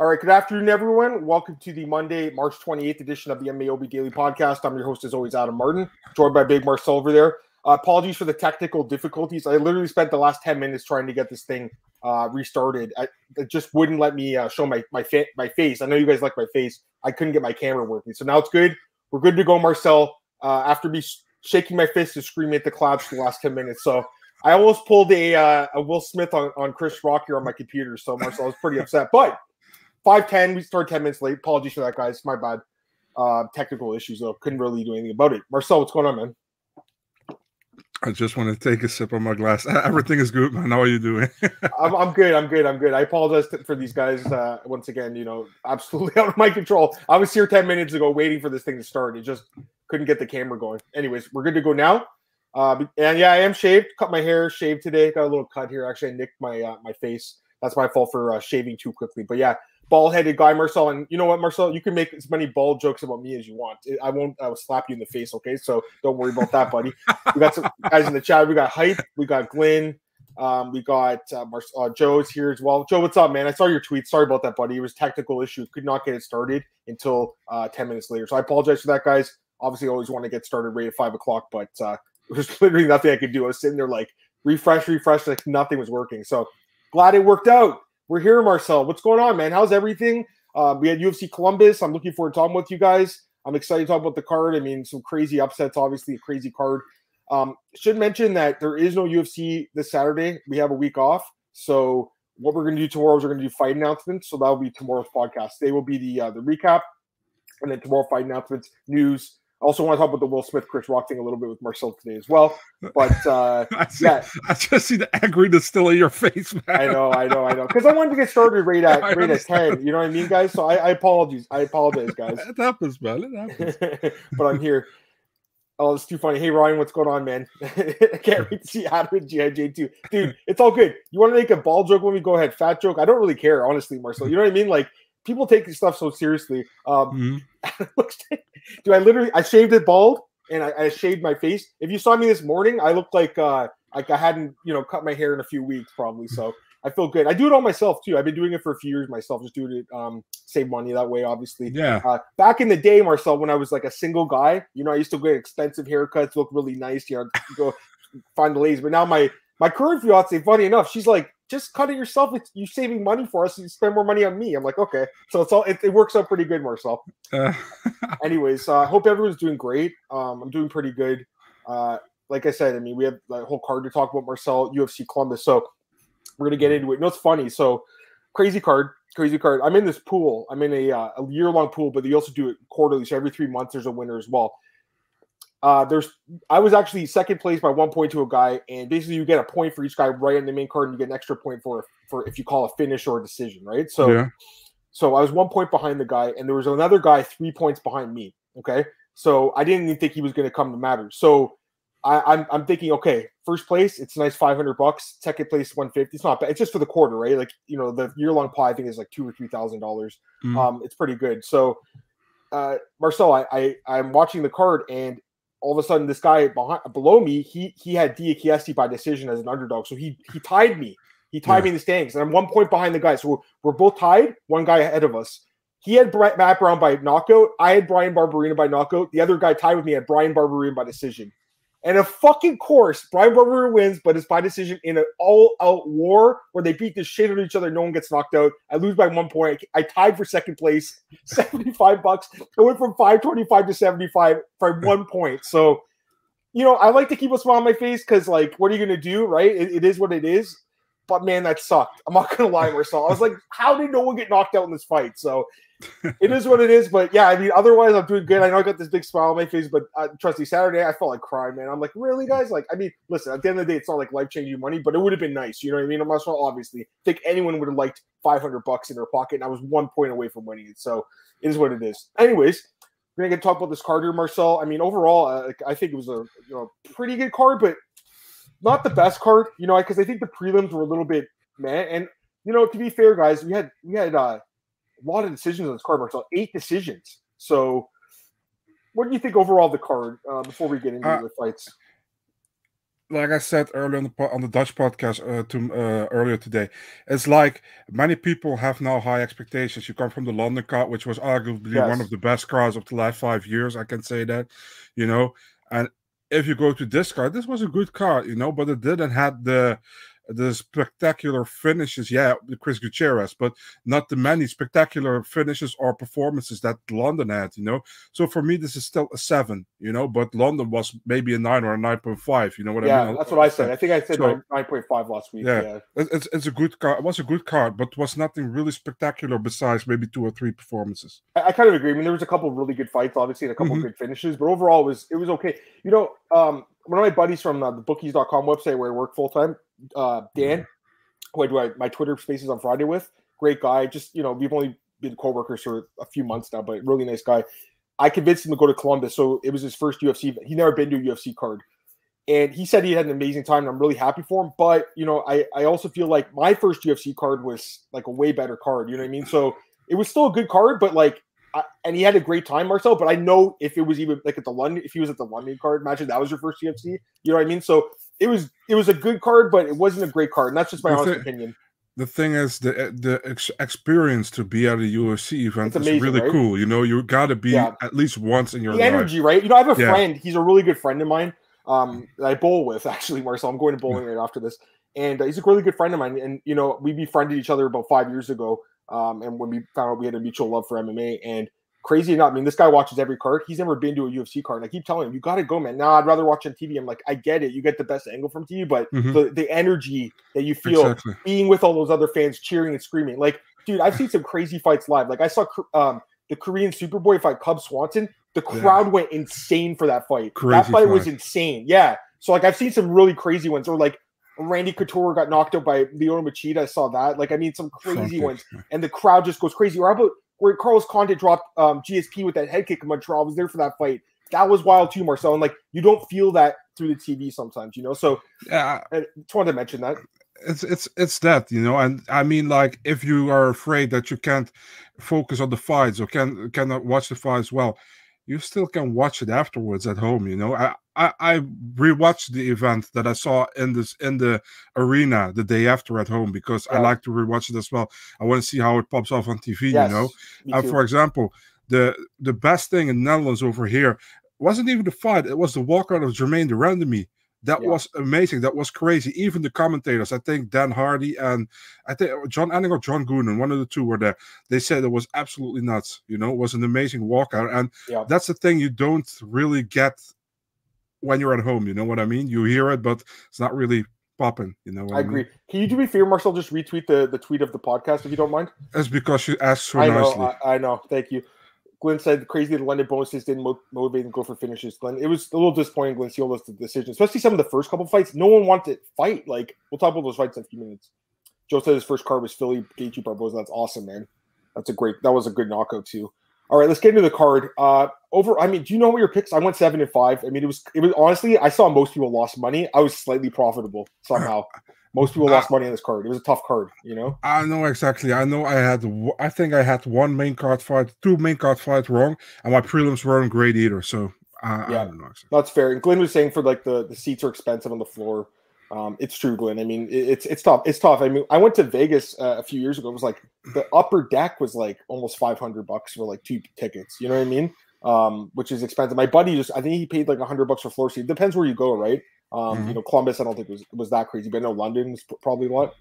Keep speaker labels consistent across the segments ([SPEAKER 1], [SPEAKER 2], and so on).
[SPEAKER 1] All right, good afternoon, everyone. Welcome to the Monday, March 28th edition of the MMAOB Daily Podcast. I'm your host, as always, Adam Martin, joined by Big Marcel over there. Uh, apologies for the technical difficulties. I literally spent the last 10 minutes trying to get this thing uh, restarted. I, it just wouldn't let me uh, show my my, fa- my face. I know you guys like my face. I couldn't get my camera working. So now it's good. We're good to go, Marcel. Uh, after me shaking my fist and screaming at the clouds for the last 10 minutes. So I almost pulled a, uh, a Will Smith on, on Chris Rock here on my computer. So Marcel I was pretty upset. But 510. We started 10 minutes late. Apologies for that, guys. My bad. Uh, technical issues, though. Couldn't really do anything about it. Marcel, what's going on, man?
[SPEAKER 2] I just want to take a sip of my glass. Everything is good, man. How are you doing?
[SPEAKER 1] I'm, I'm good. I'm good. I'm good. I apologize for these guys. Uh, once again, you know, absolutely out of my control. I was here 10 minutes ago waiting for this thing to start. It just couldn't get the camera going. Anyways, we're good to go now. Uh, and yeah, I am shaved. Cut my hair, shaved today. Got a little cut here. Actually, I nicked my uh, my face. That's my fault for uh, shaving too quickly. But yeah, bald headed guy, Marcel. And you know what, Marcel? You can make as many bald jokes about me as you want. I won't I will slap you in the face, okay? So don't worry about that, buddy. we got some guys in the chat. We got Hype. We got Glenn. Um, we got uh, Mar- uh, Joe's here as well. Joe, what's up, man? I saw your tweet. Sorry about that, buddy. It was technical issue. Could not get it started until uh, 10 minutes later. So I apologize for that, guys. Obviously, I always want to get started right at five o'clock, but uh, there's literally nothing I could do. I was sitting there like refresh, refresh, like nothing was working. So glad it worked out. We're here, Marcel. What's going on, man? How's everything? Uh, we had UFC Columbus. I'm looking forward to talking with you guys. I'm excited to talk about the card. I mean, some crazy upsets, obviously, a crazy card. Um, should mention that there is no UFC this Saturday. We have a week off. So what we're going to do tomorrow is we're going to do fight announcements. So that'll be tomorrow's podcast. Today will be the uh, the recap, and then tomorrow fight announcements, news, I also want to talk about the Will Smith Chris Rock thing a little bit with Marcel today as well. But uh,
[SPEAKER 2] I see, yeah, I just see the angriness still in your face, man.
[SPEAKER 1] I know, I know, I know. Because I wanted to get started right at right at ten. You know what I mean, guys? So I, I apologize. I apologize, guys.
[SPEAKER 2] it happens, man. It happens.
[SPEAKER 1] but I'm here. Oh, it's too funny. Hey Ryan, what's going on, man? I can't wait to see Adam and GIJ too. Dude, it's all good. You want to make a ball joke when we go ahead? Fat joke? I don't really care, honestly, Marcel. You know what I mean? Like people take this stuff so seriously. Um, mm-hmm. do I literally? I shaved it bald and I, I, shaved my face. If you saw me this morning, I looked like uh, like I hadn't you know cut my hair in a few weeks probably. So I feel good. I do it all myself too. I've been doing it for a few years myself. Just doing it, um, save money that way. Obviously,
[SPEAKER 2] yeah.
[SPEAKER 1] Uh, back in the day, Marcel, when I was like a single guy, you know, I used to get expensive haircuts, look really nice. You know, go find the ladies. But now my my current fiance, funny enough, she's like, just cut it yourself. It's, you're saving money for us. You spend more money on me. I'm like, okay. So it's all it, it works out pretty good, Marcel. Uh. Anyways, I uh, hope everyone's doing great. Um, I'm doing pretty good. Uh, like I said, I mean, we have the whole card to talk about Marcel, UFC Columbus. So we're gonna get into it. You know, it's funny. So crazy card, crazy card. I'm in this pool. I'm in a, uh, a year long pool, but they also do it quarterly. So every three months, there's a winner as well. Uh, there's I was actually second place by one point to a guy, and basically you get a point for each guy right in the main card, and you get an extra point for for if you call a finish or a decision, right? So, yeah. so I was one point behind the guy, and there was another guy three points behind me. Okay, so I didn't even think he was going to come to matter. So I, I'm I'm thinking, okay, first place, it's nice five hundred bucks. Second place, one fifty. It's not bad. It's just for the quarter, right? Like you know, the year long pie I think is like two or three thousand dollars. Mm. Um, it's pretty good. So. Uh, Marcel, I, I I'm watching the card and all of a sudden this guy behind below me, he he had Diakiese by decision as an underdog. So he he tied me. He tied yeah. me in the standings. And I'm one point behind the guy. So we're, we're both tied, one guy ahead of us. He had Matt Brown by knockout. I had Bryan Barberena by knockout. The other guy tied with me had Bryan Barberena by decision. And a fucking course, Bryan Barberena wins, but it's by decision in an all-out war where they beat the shit out of each other. No one gets knocked out. I lose by one point. I tied for second place, seventy-five bucks. I went from five twenty-five to seventy-five for one point. So, you know, I like to keep a smile on my face because, like, what are you gonna do, right? It, it is what it is. But man, that sucked. I'm not gonna lie, Marcel. I was like, how did no one get knocked out in this fight? So it is what it is. But yeah, I mean, otherwise, I'm doing good. I know I got this big smile on my face, but uh, trust me, Saturday I felt like crying, man. I'm like, really, guys? Like, I mean, listen, at the end of the day, it's not like life changing money, but it would have been nice. You know what I mean? I'm not sure, obviously, think anyone would have liked 500 bucks in their pocket, and I was one point away from winning it. So it is what it is. Anyways, we're gonna get talk about this card here, Marcel. I mean, overall, uh, I think it was a you know pretty good card, but not the best card. You know, because I think the prelims were a little bit man, and you know, to be fair, guys, we had we had uh a lot of decisions on this card, Marcel. Eight decisions. So, what do you think overall of the card uh, before we get into uh, the fights?
[SPEAKER 2] like I said earlier on the on the Dutch podcast uh, to uh, earlier today, it's like many people have now high expectations. You come from the London card, which was arguably yes. one of the best cards of the last five years. I can say that, you know. And if you go to this car, this was a good car, you know, but it didn't have the the spectacular finishes, yeah, Chris Gutierrez, but not the many spectacular finishes or performances that London had, you know. So for me, this is still a seven, you know, but London was maybe a nine or a nine point five, you know what
[SPEAKER 1] yeah,
[SPEAKER 2] I mean?
[SPEAKER 1] Yeah, that's what I said. I think I said so, nine point five last week. Yeah, yeah,
[SPEAKER 2] It's, it's a good card. It was a good card, but was nothing really spectacular besides maybe two or three performances.
[SPEAKER 1] I, I kind of agree. I mean, there was a couple of really good fights, obviously, and a couple mm-hmm. of good finishes, but overall, it was it was okay. You know, um, one of my buddies from uh, the bookies.com website where I work full time, uh, Dan, who I do I, my Twitter spaces on Friday with, great guy. Just, you know, we've only been co-workers for a few months now, but really nice guy. I convinced him to go to Columbus. So it was his first UFC. He never been to a UFC card. And he said he had an amazing time, and I'm really happy for him. But you know, I, I also feel like my first UFC card was like a way better card. You know what I mean? So it was still a good card, but like I, and he had a great time, Marcel. But I know if it was even like at the London, if he was at the London card, imagine that was your first UFC. You know what I mean? So it was it was a good card, but it wasn't a great card. And that's just my the honest thing, opinion.
[SPEAKER 2] The thing is, the the ex- experience to be at a UFC event amazing, is really right? cool. You know, you got to be yeah. at least once in your
[SPEAKER 1] the
[SPEAKER 2] life.
[SPEAKER 1] energy, right? You know, I have a yeah. friend. He's a really good friend of mine. Um, that I bowl with actually, Marcel. I'm going to bowling right after this, and uh, he's a really good friend of mine. And you know, we befriended each other about five years ago. Um, and when we found out we had a mutual love for MMA, and crazy enough, I mean, this guy watches every card. He's never been to a UFC card. And I keep telling him, you got to go, man. Now I'd rather watch on TV. I'm like, I get it. You get the best angle from TV, but mm-hmm. the, the energy that you feel exactly. being with all those other fans cheering and screaming. Like, dude, I've seen some crazy fights live. Like, I saw um, the Korean Superboy fight, Cub Swanson. The crowd yeah. went insane for that fight. Crazy that fight, fight was insane. Yeah. So, like, I've seen some really crazy ones. Or, like, Randy Couture got knocked out by Lyoto Machida. I saw that. Like, I mean, some crazy ones. And the crowd just goes crazy. Or how about where Carlos Condit dropped um, GSP with that head kick in Montreal. I was there for that fight. That was wild too, Marcel. And like you don't feel that through the TV sometimes, you know. So yeah, I just wanted to mention that.
[SPEAKER 2] It's it's it's that you know, and I mean, like if you are afraid that you can't focus on the fights or can cannot watch the fights well, you still can watch it afterwards at home. You know, I I, I rewatched the event that I saw in this in the arena the day after at home because yeah. I like to rewatch it as well. I want to see how it pops off on TV. Yes, you know, uh, for example, the the best thing in Netherlands over here wasn't even the fight; it was the walkout of Germaine de Randamie. That yeah. was amazing. That was crazy. Even the commentators, I think Dan Hardy and I think uh, Jon Anik or John Gooden, one of the two were there. They said it was absolutely nuts. You know, it was an amazing walkout. And yeah. that's the thing you don't really get when you're at home. You know what I mean? You hear it, but it's not really popping. You know,
[SPEAKER 1] I, I agree. Mean? Can you do me a favor, Marcel? Just retweet the, the tweet of the podcast if you don't mind.
[SPEAKER 2] It's because you asked so
[SPEAKER 1] I
[SPEAKER 2] know,
[SPEAKER 1] nicely. I, I know. Thank you. Glenn said crazy the London bonuses didn't motivate him to go for finishes. Glenn, it was a little disappointing. Glenn Seala's decision, especially some of the first couple fights. No one wanted to fight. Like we'll talk about those fights in a few minutes. Joe said his first card was Philly Gaethje Barboza. That's awesome, man. That's a great. That was a good knockout too. All right, let's get into the card. Uh, over. I mean, do you know what your picks? I went seven and five. I mean, it was. It was honestly. I saw most people lost money. I was slightly profitable somehow. most people lost money on this card. It was a tough card, you know.
[SPEAKER 2] I know exactly. I know I had. I think I had one main card fight, two main card fights wrong, and my prelims weren't great either. So uh, yeah, I don't know. exactly.
[SPEAKER 1] that's fair. And Glenn was saying for like the the seats are expensive on the floor. Um, it's true, Glenn. I mean, it, it's it's tough. It's tough. I mean, I went to Vegas uh, a few years ago. It was like the upper deck was like almost five hundred bucks for like two tickets. You know what I mean? Um, which is expensive. My buddy just, I think he paid like a hundred bucks for floor seat. Depends where you go, right? Um, mm-hmm. You know, Columbus, I don't think was was that crazy, but I know London was probably a lot.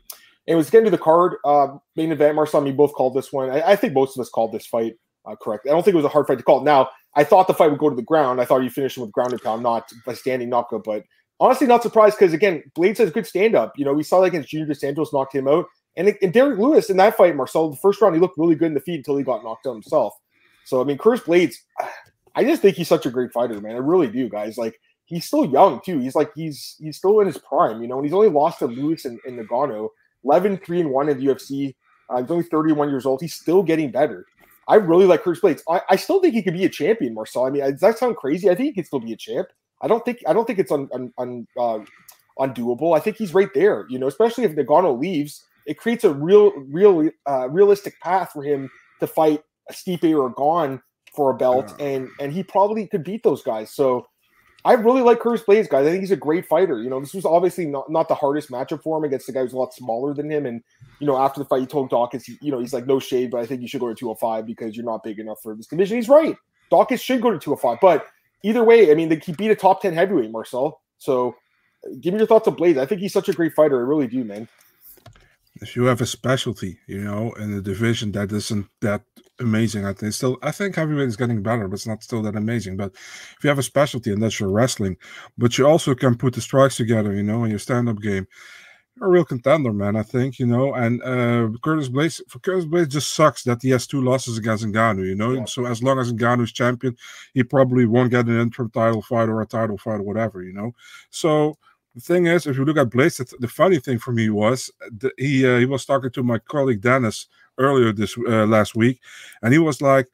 [SPEAKER 1] It was getting to the card. Uh, main event, Marcel, you both called this one. I, I, think most of us called this fight uh, correct. I don't think it was a hard fight to call. Now, I thought the fight would go to the ground. I thought you finished him with ground and pound, not by standing knockout. But honestly, not surprised because again, Blaydes has good stand up. You know, we saw that against Junior Santos knocked him out, and, and Derrick Lewis in that fight, Marcel, the first round he looked really good in the feet until he got knocked out himself. So I mean, Curtis Blaydes, I just think he's such a great fighter, man. I really do, guys. Like he's still young too. He's like he's he's still in his prime, you know, and he's only lost to Lewis and, and Ngannou. 11 3 and 1 in the UFC. Uh, he's only 31 years old. He's still getting better. I really like Curtis Blaydes. I, I still think he could be a champion, Marcel. I mean, does that sound crazy? I think he could still be a champ. I don't think I don't think it's un, un, un uh, undoable. I think he's right there. You know, especially if Ngannou leaves, it creates a real, real, uh, realistic path for him to fight a Stipe or Gane for a belt, and and he probably could beat those guys. So I really like Curtis Blaydes, guys. I think he's a great fighter. You know, this was obviously not, not the hardest matchup for him against the guy who's a lot smaller than him. And, you know, after the fight, he told Daukaus, you know, he's like, no shade, but I think you should go to 205 because you're not big enough for this division. He's right. Daukaus should go to 205. But either way, I mean, he beat a top 10 heavyweight, Marcel. So give me your thoughts on Blaydes. I think he's such a great fighter. I really do, man.
[SPEAKER 2] If you have a specialty, you know, in a division that isn't that amazing, I think still I think heavyweight is getting better, but it's not still that amazing. But if you have a specialty and that's your wrestling, but you also can put the strikes together, you know, in your stand-up game. You're a real contender, man. I think you know, and uh, Curtis Blaydes for Curtis Blaydes just sucks that he has two losses against Ngannou. You know, yeah. so as long as Ngannou's champion, he probably won't get an interim title fight or a title fight or whatever. You know, so the thing is, if you look at Blaydes, the funny thing for me was that he uh, he was talking to my colleague Dennis earlier this uh, last week, and he was like,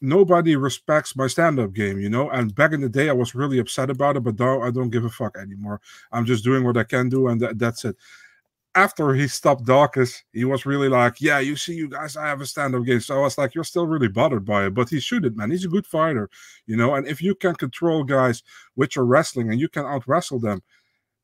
[SPEAKER 2] "Nobody respects my stand-up game," you know. And back in the day, I was really upset about it, but now I don't give a fuck anymore. I'm just doing what I can do, and th- that's it. After he stopped Daukaus, he was really like, "Yeah, you see, you guys, I have a stand-up game." So I was like, "You're still really bothered by it, but he should it, man. He's a good fighter, you know. And if you can control guys with your wrestling and you can out wrestle them."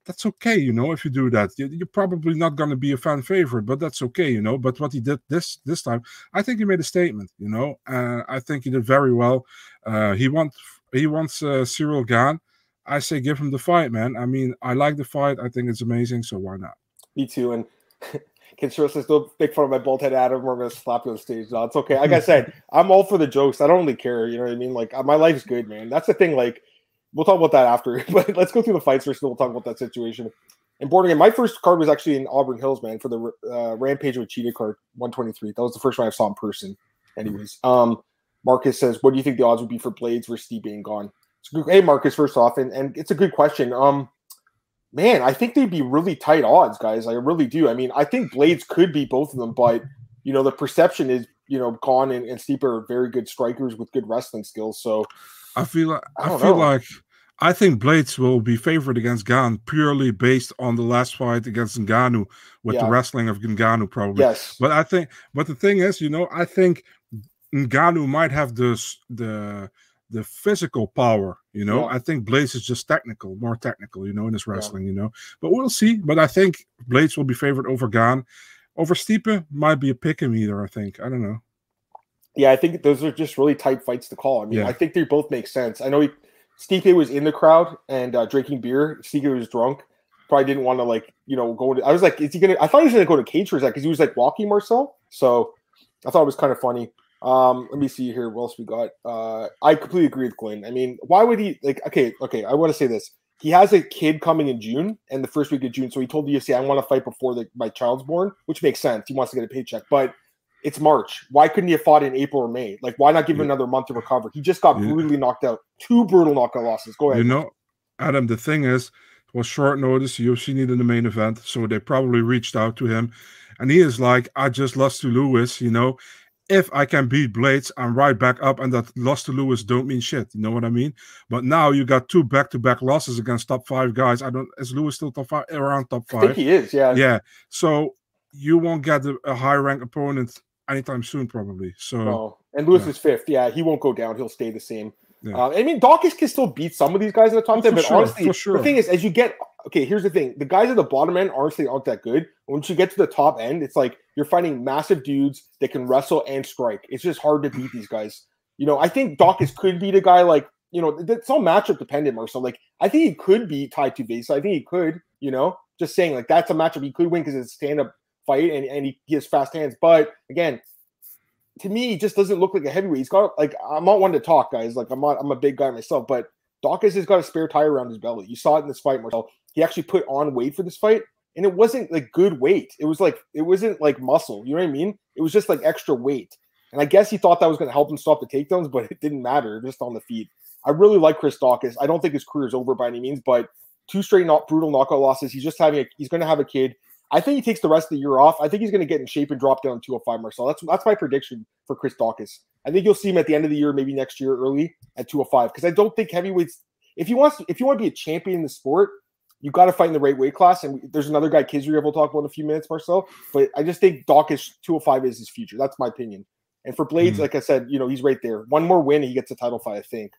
[SPEAKER 2] That's okay, you know. If you do that, you're probably not going to be a fan favorite, but that's okay, you know. But what he did this this time, I think he made a statement, you know. Uh, I think he did very well. Uh, he wants he wants uh, Ciryl Gane. I say give him the fight, man. I mean, I like the fight. I think it's amazing, so why not?
[SPEAKER 1] Me too. And Kinshiro says, "Don't make fun of my bald head, Adam. We're gonna slap you on stage." No, it's okay. Like I said, I'm all for the jokes. I don't really care. You know what I mean? Like my life's good, man. That's the thing. Like we'll talk about that after. But let's go through the fights first, and we'll talk about that situation. And boarding my first card was actually in Auburn Hills, man, for the uh, Rampage with Cheetah card, 123. That was the first one I saw in person. Anyways, um, Marcus says, "What do you think the odds would be for Blaydes versus Steve being gone?" Hey, Marcus, first off, and, and it's a good question. Um, man, I think they'd be really tight odds, guys. I really do. I mean, I think Blaydes could be both of them, but you know, the perception is, you know, Gane and, and Stipe are very good strikers with good wrestling skills. So
[SPEAKER 2] I feel like I, I feel know. like I think Blaydes will be favored against Gane purely based on the last fight against Ngannou with yeah. the wrestling of Ngannou, probably.
[SPEAKER 1] Yes.
[SPEAKER 2] But I think, but the thing is, you know, I think Ngannou might have this the the physical power, you know. Yeah. I think Blaydes is just technical, more technical, you know, in his wrestling, yeah. you know. But we'll see. But I think Blaydes will be favored over Gane. Over Stipe might be a pick him either, I think. I don't know.
[SPEAKER 1] Yeah, I think those are just really tight fights to call. I mean, yeah. I think they both make sense. I know he Stipe was in the crowd and uh, drinking beer. Stipe was drunk. Probably didn't want to like you know go. To, I was like, is he gonna? I thought he was gonna go to cage for a second because he was like walking Marcel. So I thought it was kind of funny. Um, let me see here. What else we got? Uh, I completely agree with Glenn. I mean, why would he like? Okay, okay. I want to say this. He has a kid coming in June and the first week of June. So he told the UFC, I want to fight before the, my child's born, which makes sense. He wants to get a paycheck, but it's March. Why couldn't he have fought in April or May? Like, why not give him another month to recover? He just got yeah. brutally knocked out. Two brutal knockout losses. Go ahead.
[SPEAKER 2] You know, Adam, the thing is, it was short notice. UFC needed the main event, so they probably reached out to him. And he is like, I just lost to Lewis, you know. If I can beat Blaydes, I'm right back up, and that loss to Lewis don't mean shit. You know what I mean? But now you got two back-to-back losses against top five guys. I don't is Lewis still top five around top five? I
[SPEAKER 1] think he is, yeah.
[SPEAKER 2] Yeah. So you won't get a high rank opponent anytime soon, probably. So,
[SPEAKER 1] no. and Lewis yeah. is fifth. Yeah, he won't go down. He'll stay the same. Yeah. Uh, I mean, Daukaus can still beat some of these guys in the top oh, ten, but sure, honestly, sure. the thing is, as you get okay, here's the thing: the guys at the bottom end honestly aren't that good. Once you get to the top end, it's like you're fighting massive dudes that can wrestle and strike. It's just hard to beat these guys. You know, I think Daukaus could beat a guy like you know, it's all matchup dependent, Marcel. Like, I think he could be beat Tai Tuivasa. I think he could. You know, just saying like that's a matchup he could win because it's a stand up fight and, and he, he has fast hands. But again, to me, he just doesn't look like a heavyweight. He's got like I'm not one to talk, guys. Like I'm not I'm a big guy myself, but Daukaus has got a spare tire around his belly. You saw it in this fight, Marcel. He actually put on weight for this fight, and it wasn't like good weight. It was like it wasn't like muscle. You know what I mean? It was just like extra weight. And I guess he thought that was going to help him stop the takedowns, but it didn't matter. Just on the feet. I really like Chris Daukaus. I don't think his career is over by any means, but two straight not brutal knockout losses. He's just having a, he's going to have a kid. I think he takes the rest of the year off. I think he's going to get in shape and drop down 205 Marcel. That's that's my prediction for Chris Daukaus. I think you'll see him at the end of the year, maybe next year, early at 205. Because I don't think heavyweights. If you want, if you want to be a champion in the sport, you got to fight in the right weight class. And there's another guy, Khizriev, we'll talk about in a few minutes, Marcel. But I just think Daukaus 205 is his future. That's my opinion. And for Blaydes, mm-hmm. like I said, you know, he's right there. One more win, and he gets a title fight, I think.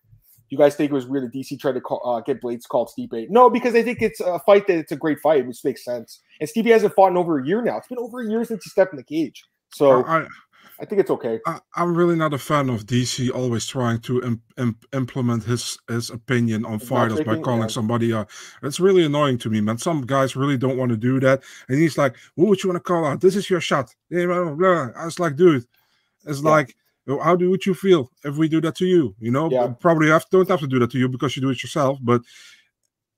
[SPEAKER 1] You guys think it was weird that DC tried to call, uh, get Blaydes called Stipe? No, because I think it's a fight that it's a great fight, which makes sense. And Stipe hasn't fought in over a year now. It's been over a year since he stepped in the cage. So
[SPEAKER 2] I,
[SPEAKER 1] I think it's okay.
[SPEAKER 2] I, am really not a fan of DC always trying to imp, imp, implement his his opinion on fighters by calling yeah. somebody out. It's really annoying to me, man. Some guys really don't want to do that, and he's like, "Who would you want to call out? This is your shot." I was like, "Dude, it's yeah. like." How do would you feel if we do that to you? You know, yeah. probably have don't have to do that to you because you do it yourself, but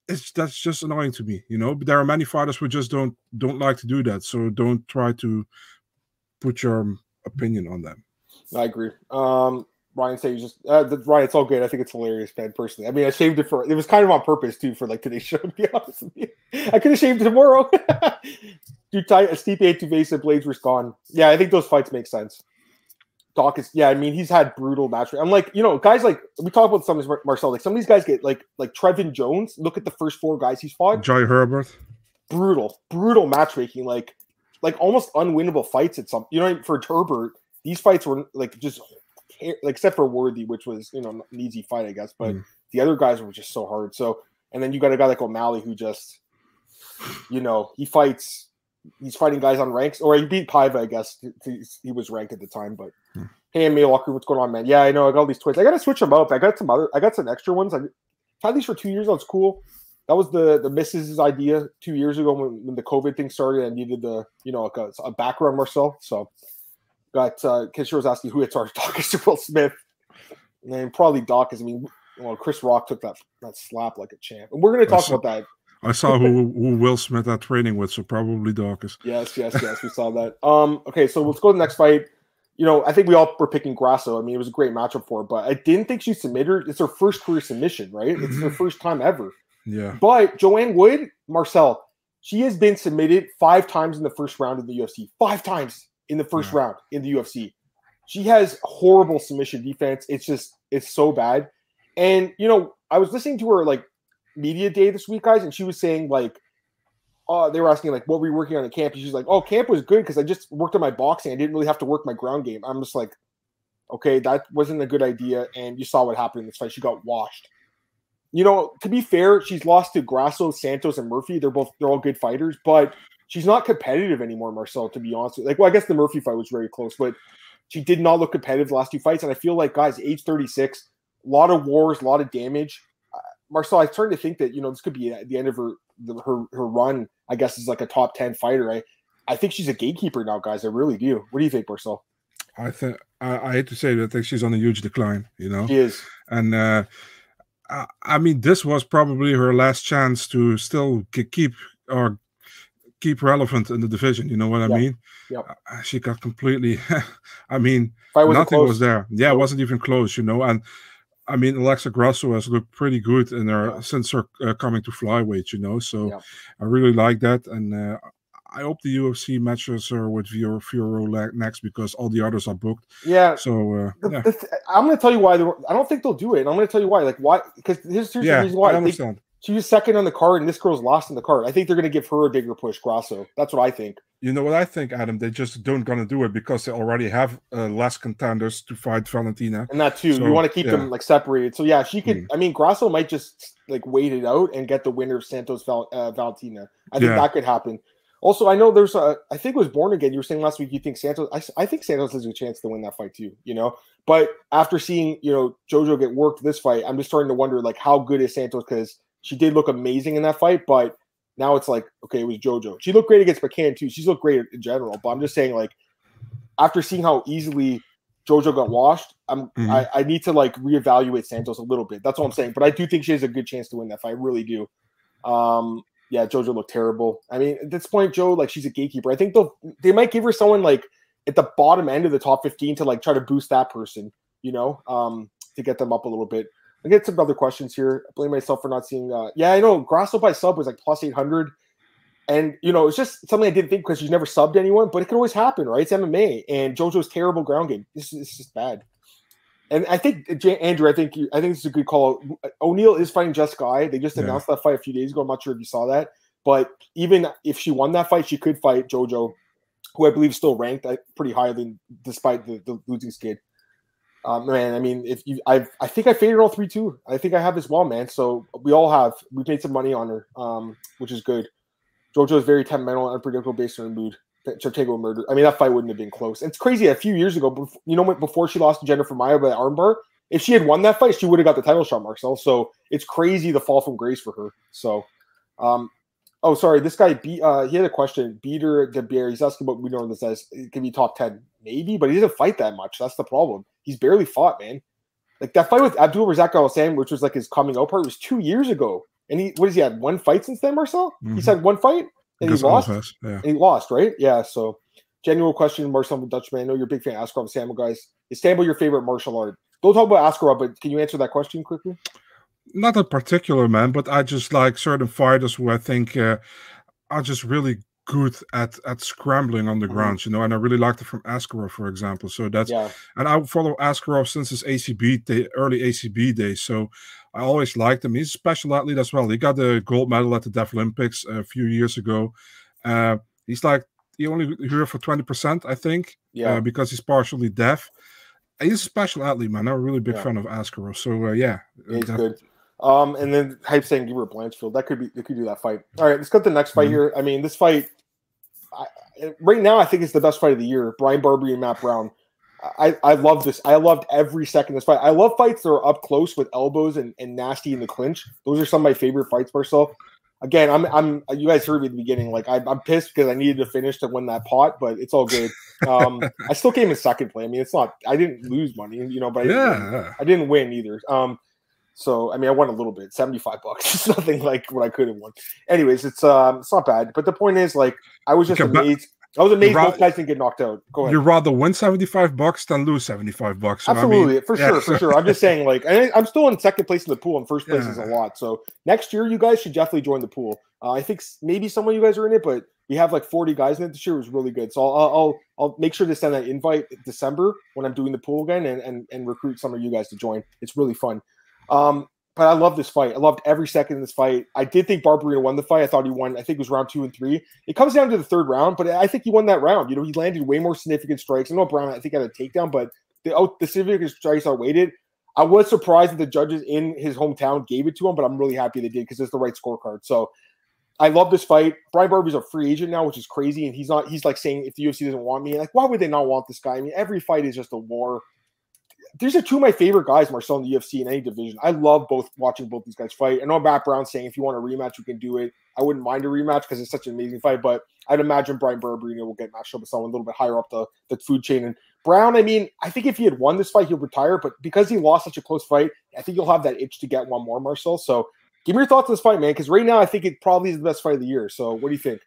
[SPEAKER 2] it's that's just annoying to me. You know, but there are many fighters who just don't don't like to do that. So don't try to put your opinion on them.
[SPEAKER 1] I agree. Um, Ryan said you just uh, the, Ryan, it's all good. I think it's hilarious, man. Personally, I mean, I shaved it for it was kind of on purpose too for like today's show. To be honest with you, I could have shaved it tomorrow. Dude, tight, steep, Stipe Tuivasa Blaydes was Gane. Yeah, I think those fights make sense. Doc is yeah. I mean, he's had brutal match. I'm like, you know, guys like we talk about some of these Marcel. Like some of these guys get like like Trevin Jones. Look at the first four guys he's fought.
[SPEAKER 2] Jai Herbert.
[SPEAKER 1] Brutal, brutal matchmaking. Like like almost unwinnable fights at some. You know, for Herbert, these fights were like just like except for Worthy, which was you know an easy fight, I guess. But mm. the other guys were just so hard. So and then you got a guy like O'Malley who just, you know, he fights. He's fighting guys on ranks, or he beat Paiva, I guess. He, he was ranked at the time, but. Hey, Emil Walker, what's going on, man? Yeah, I know. I got all these toys. I got to switch them up. I got some other. I got some extra ones. I had these for two years. That's cool that was the the missus's idea two years ago when, when the COVID thing started. I needed the you know like a, a background Marcel. So got uh Kisher was asking who hits our Daukaus Will Smith. And probably Daukaus I mean well Chris Rock took that that slap like a champ. And we're gonna talk saw, about that.
[SPEAKER 2] I saw who, who Will Smith that training with, so probably Daukaus.
[SPEAKER 1] Yes, yes, yes. We saw that. Um, okay, so let's go to the next fight. You know, I think we all were picking Grasso. I mean, it was a great matchup for her, but I didn't think she submitted. It's her first career submission, right? It's her mm-hmm. first time ever.
[SPEAKER 2] Yeah.
[SPEAKER 1] But Joanne Wood, Marcel, she has been submitted five times in the first round of the UFC. Five times in the first yeah. round in the UFC. She has horrible submission defense. It's just it's so bad. And you know, I was listening to her like media day this week, guys, and she was saying like, uh, they were asking like, what were you working on at camp? And she's like, oh, camp was good because I just worked on my boxing. I didn't really have to work my ground game. I'm just like, okay, that wasn't a good idea. And you saw what happened in this fight. She got washed you know, to be fair, she's lost to Grasso, Santos, and Murphy. They're both they're all good fighters, but she's not competitive anymore, Marcel. To be honest, like, well, I guess the Murphy fight was very close, but she did not look competitive the last two fights. And I feel like, guys, age thirty six, a lot of wars, a lot of damage. Uh, Marcel, I starting to think that you know this could be the end of her the, her her run. I guess is like a top ten fighter. I I think she's a gatekeeper now, guys. I really do. What do you think, Marcel?
[SPEAKER 2] I think I, I hate to say that I think she's on a huge decline. You know,
[SPEAKER 1] she is,
[SPEAKER 2] and. uh I mean, this was probably her last chance to still keep or keep relevant in the division. You know what I yeah. mean?
[SPEAKER 1] Yeah.
[SPEAKER 2] Uh, she got completely. I mean, nothing close. was there. Yeah, it wasn't even close. You know, and I mean, Alexa Grasso has looked pretty good in her yeah. since her uh, coming to flyweight. You know, so yeah. I really like that, and uh, I hope the UFC matches her with Fiorot next because all the others are booked.
[SPEAKER 1] Yeah.
[SPEAKER 2] So uh, the,
[SPEAKER 1] yeah. The th- I'm going to tell you why. I don't think they'll do it. And I'm going to tell you why. Like why? Because here's, here's
[SPEAKER 2] yeah,
[SPEAKER 1] the reason why.
[SPEAKER 2] I understand.
[SPEAKER 1] She was second on the card, and this girl's lost in the card. I think they're going to give her a bigger push, Grasso. That's what I think.
[SPEAKER 2] You know what I think, Adam? They just don't going to do it because they already have uh, less contenders to fight Valentina.
[SPEAKER 1] And that too, so, you want to keep yeah. them like separated. So yeah, she could. Mm. I mean, Grasso might just like wait it out and get the winner of Santos Val, uh, Valentina. I think yeah. that could happen. Also, I know there's a. I think it was born again. You were saying last week you think Santos. I, I think Santos has a chance to win that fight too. You know, but after seeing you know JoJo get worked this fight, I'm just starting to wonder like how good is Santos because she did look amazing in that fight, but now it's like okay, it was JoJo. She looked great against McCann too. She's looked great in general, but I'm just saying like after seeing how easily JoJo got washed, I'm mm-hmm. I, I need to like reevaluate Santos a little bit. That's all I'm saying. But I do think she has a good chance to win that fight. I really do. Um, yeah, JoJo looked terrible. I mean, at this point, Joe, like she's a gatekeeper. I think they'll they might give her someone like at the bottom end of the top 15 to like try to boost that person, you know, um, to get them up a little bit. I get some other questions here. I blame myself for not seeing uh yeah, I know Grasso by sub was like plus 800. And you know, it's just something I didn't think because she's never subbed anyone, but it could always happen, right? It's MMA and JoJo's terrible ground game. This, is just bad. And I think Andrew, I think I think this is a good call. O'Neill is fighting Jess Guy. They just announced yeah. that fight a few days ago. I'm not sure if you saw that, but even if she won that fight, she could fight JoJo, who I believe is still ranked uh, pretty highly despite the, the losing skid. Um, man, I mean, if you, I, I think I faded all three too. I think I have as well, man. So we all have. We made some money on her, um, which is good. JoJo is very temperamental and unpredictable based on her mood. Shevchenko murder. I mean, that fight wouldn't have been close. It's crazy. A few years ago, you know, before she lost to Jennifer Maia by armbar, if she had won that fight, she would have got the title shot, Marcel. So it's crazy the fall from grace for her. So, um, oh, sorry, this guy, be, uh, he had a question. Beater de Beer, he's asking about we know this it can be top ten, maybe, but he doesn't fight that much. That's the problem. He's barely fought, man. Like that fight with Abdul Razak Alhassan, which was like his coming out part, was two years ago. And he, what has he had? One fight since then, Marcel? Mm-hmm. He's had one fight and he lost. yeah. And he lost, right? Yeah. So, genuine question, Marcel Dutchman. I know you're a big fan of Askarov Sambo, guys. Is Sambo your favorite martial art? Don't talk about Askarov, but can you answer that question quickly?
[SPEAKER 2] Not a particular man, but I just like certain fighters who I think uh, are just really good at at scrambling on the mm-hmm. ground, you know. And I really liked it from Askarov, for example. So that's yeah. and I follow Askarov since his ACB day, early ACB days. So I always liked him. He's a special athlete as well. He got the gold medal at the Deaf Olympics a few years ago. Uh, he's like he only here for twenty percent, I think. Uh, yeah, uh, because he's partially deaf. He's a special athlete, man. I'm a really big yeah. fan of Askarov. So uh, yeah,
[SPEAKER 1] he's good. Um, and then hype saying Gilbert Blanchfield. That could be they could do that fight. All right, let's to the next fight mm-hmm. here. I mean, this fight I, right now I think it's the best fight of the year. Brian Barbary and Matt Brown. I, I love this. I loved every second of this fight. I love fights that are up close with elbows and, and nasty in the clinch. Those are some of my favorite fights, Marcel. Again, I'm I'm you guys heard me at the beginning. Like I, am pissed because I needed to finish to win that pot, but it's all good. Um, I still came in second play. I mean, it's not I didn't lose money, you know, but I yeah, didn't, I didn't win either. Um, so I mean, I won a little bit, seventy five bucks. It's nothing like what I could have won. Anyways, it's um, it's not bad. But the point is, like, I was just okay, amazed. I was amazed both guys didn't get knocked out. Go ahead.
[SPEAKER 2] You'd rather win seventy five bucks than lose seventy five bucks.
[SPEAKER 1] So Absolutely, I mean, for yeah, sure, for sure. I'm just saying, like, I, am still in second place in the pool, and first place yeah. is a lot. So next year, you guys should definitely join the pool. Uh, I think maybe some of you guys are in it, but we have like 40 guys in it this year. It was really good. So I'll, I'll I'll make sure to send that invite December when I'm doing the pool again, and and, and recruit some of you guys to join. It's really fun. Um, but I love this fight. I loved every second of this fight. I did think Barberena won the fight. I thought he won. I think it was round two and three. It comes down to the third round, but I think he won that round. You know, he landed way more significant strikes. I know Brown, I think, had a takedown, but the oh, the significant strikes are weighted. I was surprised that the judges in his hometown gave it to him, but I'm really happy they did because it's the right scorecard. So I love this fight. Bryan Barber's a free agent now, which is crazy, and he's not. He's like saying if the UFC doesn't want me, like why would they not want this guy? I mean, every fight is just a war these are two of my favorite guys, Marcel, in the UFC in any division. I love both watching both these guys fight. I know Matt Brown saying if you want a rematch, you can do it. I wouldn't mind a rematch because it's such an amazing fight, but I'd imagine Bryan Barberena will get matched up with someone a little bit higher up the, the food chain. And Brown, I mean, I think if he had won this fight, he'll retire, but because he lost such a close fight, I think he'll have that itch to get one more, Marcel. So give me your thoughts on this fight, man, because right now I think it probably is the best fight of the year. So what do you think?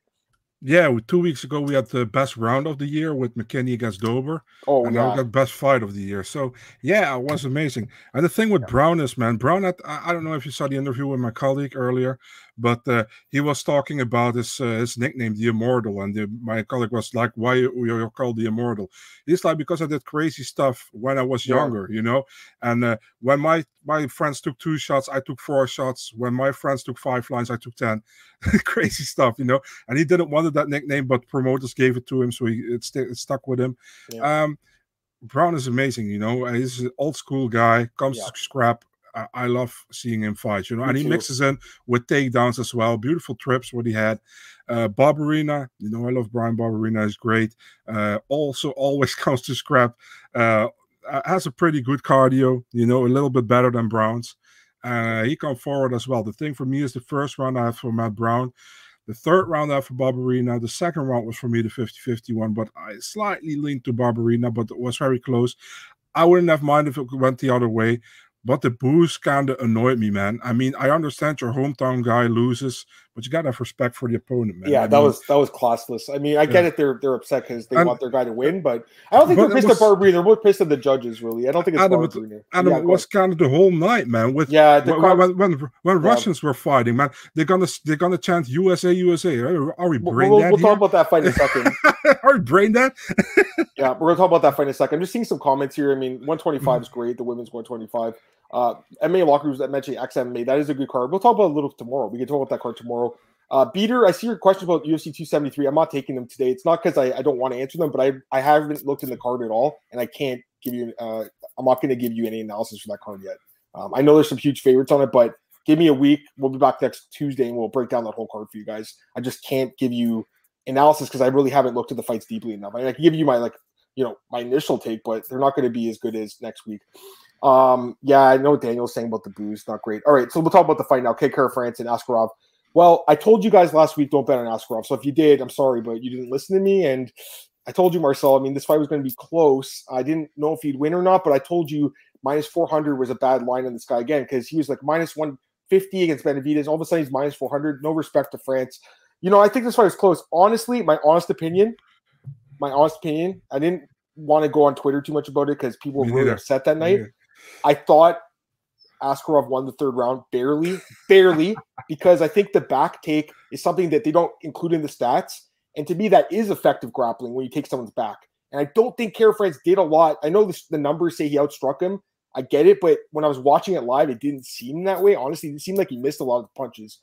[SPEAKER 2] Yeah, two weeks ago we had the best round of the year with McKinney against Dober. Oh, and yeah. now we got best fight of the year. So yeah, it was amazing. And the thing with yeah. Brown is, man, Brown. Had, I don't know if you saw the interview with my colleague earlier, but uh, he was talking about his uh, his nickname, the Immortal, and the, my colleague was like, "Why you're called the Immortal?" He's like, "Because I did crazy stuff when I was yeah. younger, you know. And uh, when my my friends took two shots, I took four shots. When my friends took five lines, I took ten. crazy stuff, you know. And he didn't want that nickname, but promoters gave it to him, so he it, st- it stuck with him. Yeah. Um, Brown is amazing, you know. He's an old school guy, comes yeah. to scrap I, I love seeing him fight, you know, Me and he too. mixes in with takedowns as well. Beautiful trips what he had. Uh, Barberena, you know, I love Bryan Barberena, is great. Uh, also, always comes to scrap. Uh, has a pretty good cardio, you know, a little bit better than Brown's. Uh, he come forward as well. The thing for me is the first round I have for Matt Brown. The third round I have for Barberena. The second round was for me the 50 51, but I slightly leaned to Barberena, but it was very close. I wouldn't have minded if it went the other way. But the boost kind of annoyed me, man. I mean, I understand your hometown guy loses, but you gotta have respect for the opponent, man.
[SPEAKER 1] Yeah,
[SPEAKER 2] I
[SPEAKER 1] that mean, was that was classless. I mean, I get it; they're they're upset because they and, want their guy to uh, win, but I don't think they're pissed was, at Barbary. They're more pissed at the judges, really. I don't think it's Adam,
[SPEAKER 2] Barbary. And yeah, it was kind of the whole night, man. With
[SPEAKER 1] yeah,
[SPEAKER 2] when when, when, when yeah. Russians were fighting, man, they're gonna they're gonna chant USA USA. Are we brain
[SPEAKER 1] we'll,
[SPEAKER 2] dead?
[SPEAKER 1] We'll, talk about that fight in a second.
[SPEAKER 2] Are we brain dead?
[SPEAKER 1] yeah, we're gonna talk about that fight in a second. I'm just seeing some comments here. I mean, mm-hmm. 125 is great. The women's 125. Uh, MMA Lockers that mentioned XMA, that is a good card. We'll talk about a little tomorrow. We can talk about that card tomorrow. Uh, Beater, I see your question about UFC 273. I'm not taking them today. It's not because I, I, don't want to answer them, but I, I haven't looked in the card at all, and I can't give you uh, I'm not going to give you any analysis for that card yet. Um, I know there's some huge favorites on it, but give me a week. We'll be back next Tuesday and we'll break down that whole card for you guys. I just can't give you analysis because I really haven't looked at the fights deeply enough. I, I can give you my like you know my initial take, but they're not going to be as good as next week. Um, yeah, I know what Daniel's saying about the booze, not great. All right, so we'll talk about the fight now. K. Kara-France and Askarov. Well, I told you guys last week don't bet on Askarov. So if you did, I'm sorry, but you didn't listen to me. And I told you, Marcel. I mean, this fight was going to be close. I didn't know if he'd win or not, but I told you minus 400 was a bad line on this guy again because he was like minus 150 against Benavidez. All of a sudden, he's minus 400. No respect to France. You know, I think this fight was close. Honestly, my honest opinion, my honest opinion, I didn't want to go on Twitter too much about it because people were really upset that night. I thought Askarov won the third round barely, barely, because I think the back take is something that they don't include in the stats. And to me, that is effective grappling when you take someone's back. And I don't think Kara-France did a lot. I know this, the numbers say he outstruck him. I get it, but when I was watching it live, it didn't seem that way. Honestly, it seemed like he missed a lot of punches.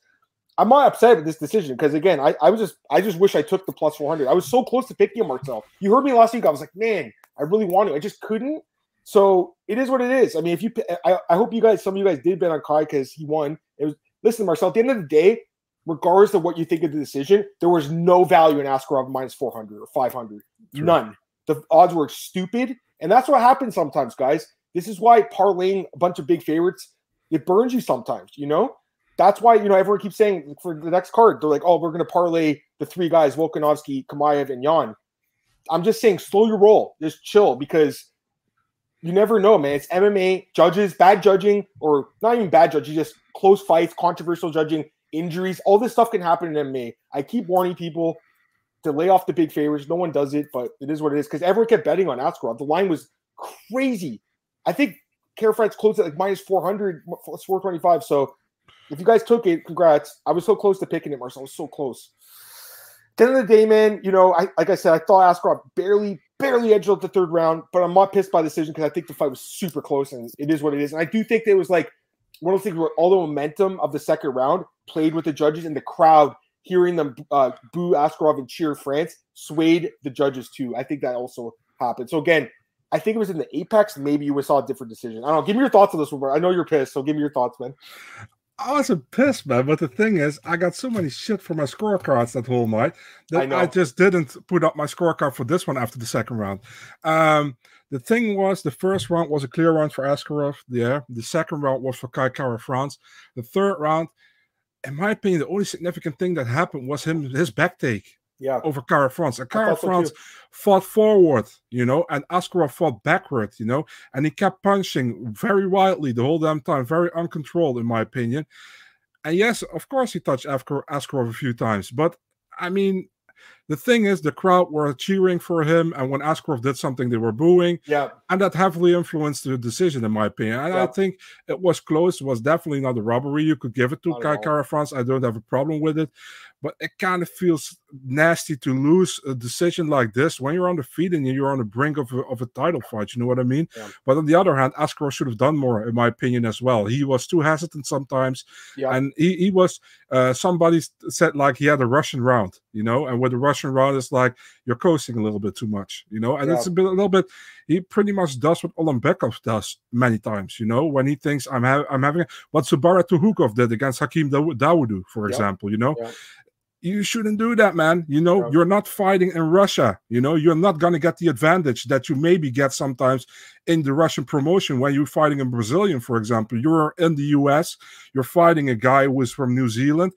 [SPEAKER 1] I'm not upset with this decision because again, I, I was just I just wish I took the plus 400. I was so close to picking him Marcel. You heard me last week. I was like, man, I really want to. I just couldn't. So it is what it is. I mean, if you, I, I hope you guys, some of you guys did bet on Kai because he won. It was listen, Marcel. At the end of the day, regardless of what you think of the decision, there was no value in Askarov minus 400 or 500. True. None. The odds were stupid, and that's what happens sometimes, guys. This is why parlaying a bunch of big favorites it burns you sometimes. You know, that's why you know everyone keeps saying for the next card they're like, oh, we're going to parlay the three guys: Volkanovski, Chimaev, and Yan. I'm just saying, slow your roll, just chill because you never know, man. It's MMA judges, bad judging, or not even bad judging, just close fights, controversial judging, injuries. All this stuff can happen in MMA. I keep warning people to lay off the big favorites. No one does it, but it is what it is because everyone kept betting on Askarov. The line was crazy. I think Kara-France closed at like minus 400, 425. So if you guys took it, congrats. I was so close to picking it, Marcel. I was so close. At the end of the day, man, you know, I like I said, I thought Askarov barely, barely edged out the third round, but I'm not pissed by the decision because I think the fight was super close and it is what it is. And I do think there was like one of those things where all the momentum of the second round played with the judges and the crowd hearing them uh, boo Askarov and cheer France swayed the judges too. I think that also happened. So again, I think it was in the apex. Maybe you saw a different decision. I don't know. Give me your thoughts on this one. But I know you're pissed, so give me your thoughts, man.
[SPEAKER 2] I wasn't pissed, man. But the thing is, I got so many shit for my scorecards that whole night that I, I, just didn't put up my scorecard for this one after the second round. Um, the thing was, the first round was a clear round for Askarov. Yeah. The second round was for Kai Kara-France. The third round, in my opinion, the only significant thing that happened was him his back take
[SPEAKER 1] yeah.
[SPEAKER 2] over Kara-France. And Kara-France so fought forward, you know, and Askarov fought backward, you know, and he kept punching very wildly the whole damn time, very uncontrolled, in my opinion. And yes, of course, he touched Askarov a few times, but I mean, the thing is, the crowd were cheering for him, and when Askarov did something, they were booing.
[SPEAKER 1] Yeah,
[SPEAKER 2] and that heavily influenced the decision, in my opinion. And yeah. I think it was close. It was definitely not a robbery. You could give it to Kai Kara-France. I don't have a problem with it, but it kind of feels nasty to lose a decision like this when you're on the feet and you're on the brink of a, of a title fight. You know what I mean? Yeah. But on the other hand, Askarov should have done more, in my opinion, as well. He was too hesitant sometimes, yeah. and he, he was. Uh, somebody said like he had a Russian round, you know, and with the Russian round, it's like you're coasting a little bit too much, you know, and yeah. it's a bit a little bit. He pretty much does what Ulanbekov does many times, you know, when he thinks I'm ha- I'm having what Zubaira Tukhugov did against Hakeem Daw- Dawodu, for example, you know you shouldn't do that, man. You know, you're not fighting in Russia. You know, you're not going to get the advantage that you maybe get sometimes in the Russian promotion when you're fighting a Brazilian, for example. You're in the US, you're fighting a guy who is from New Zealand,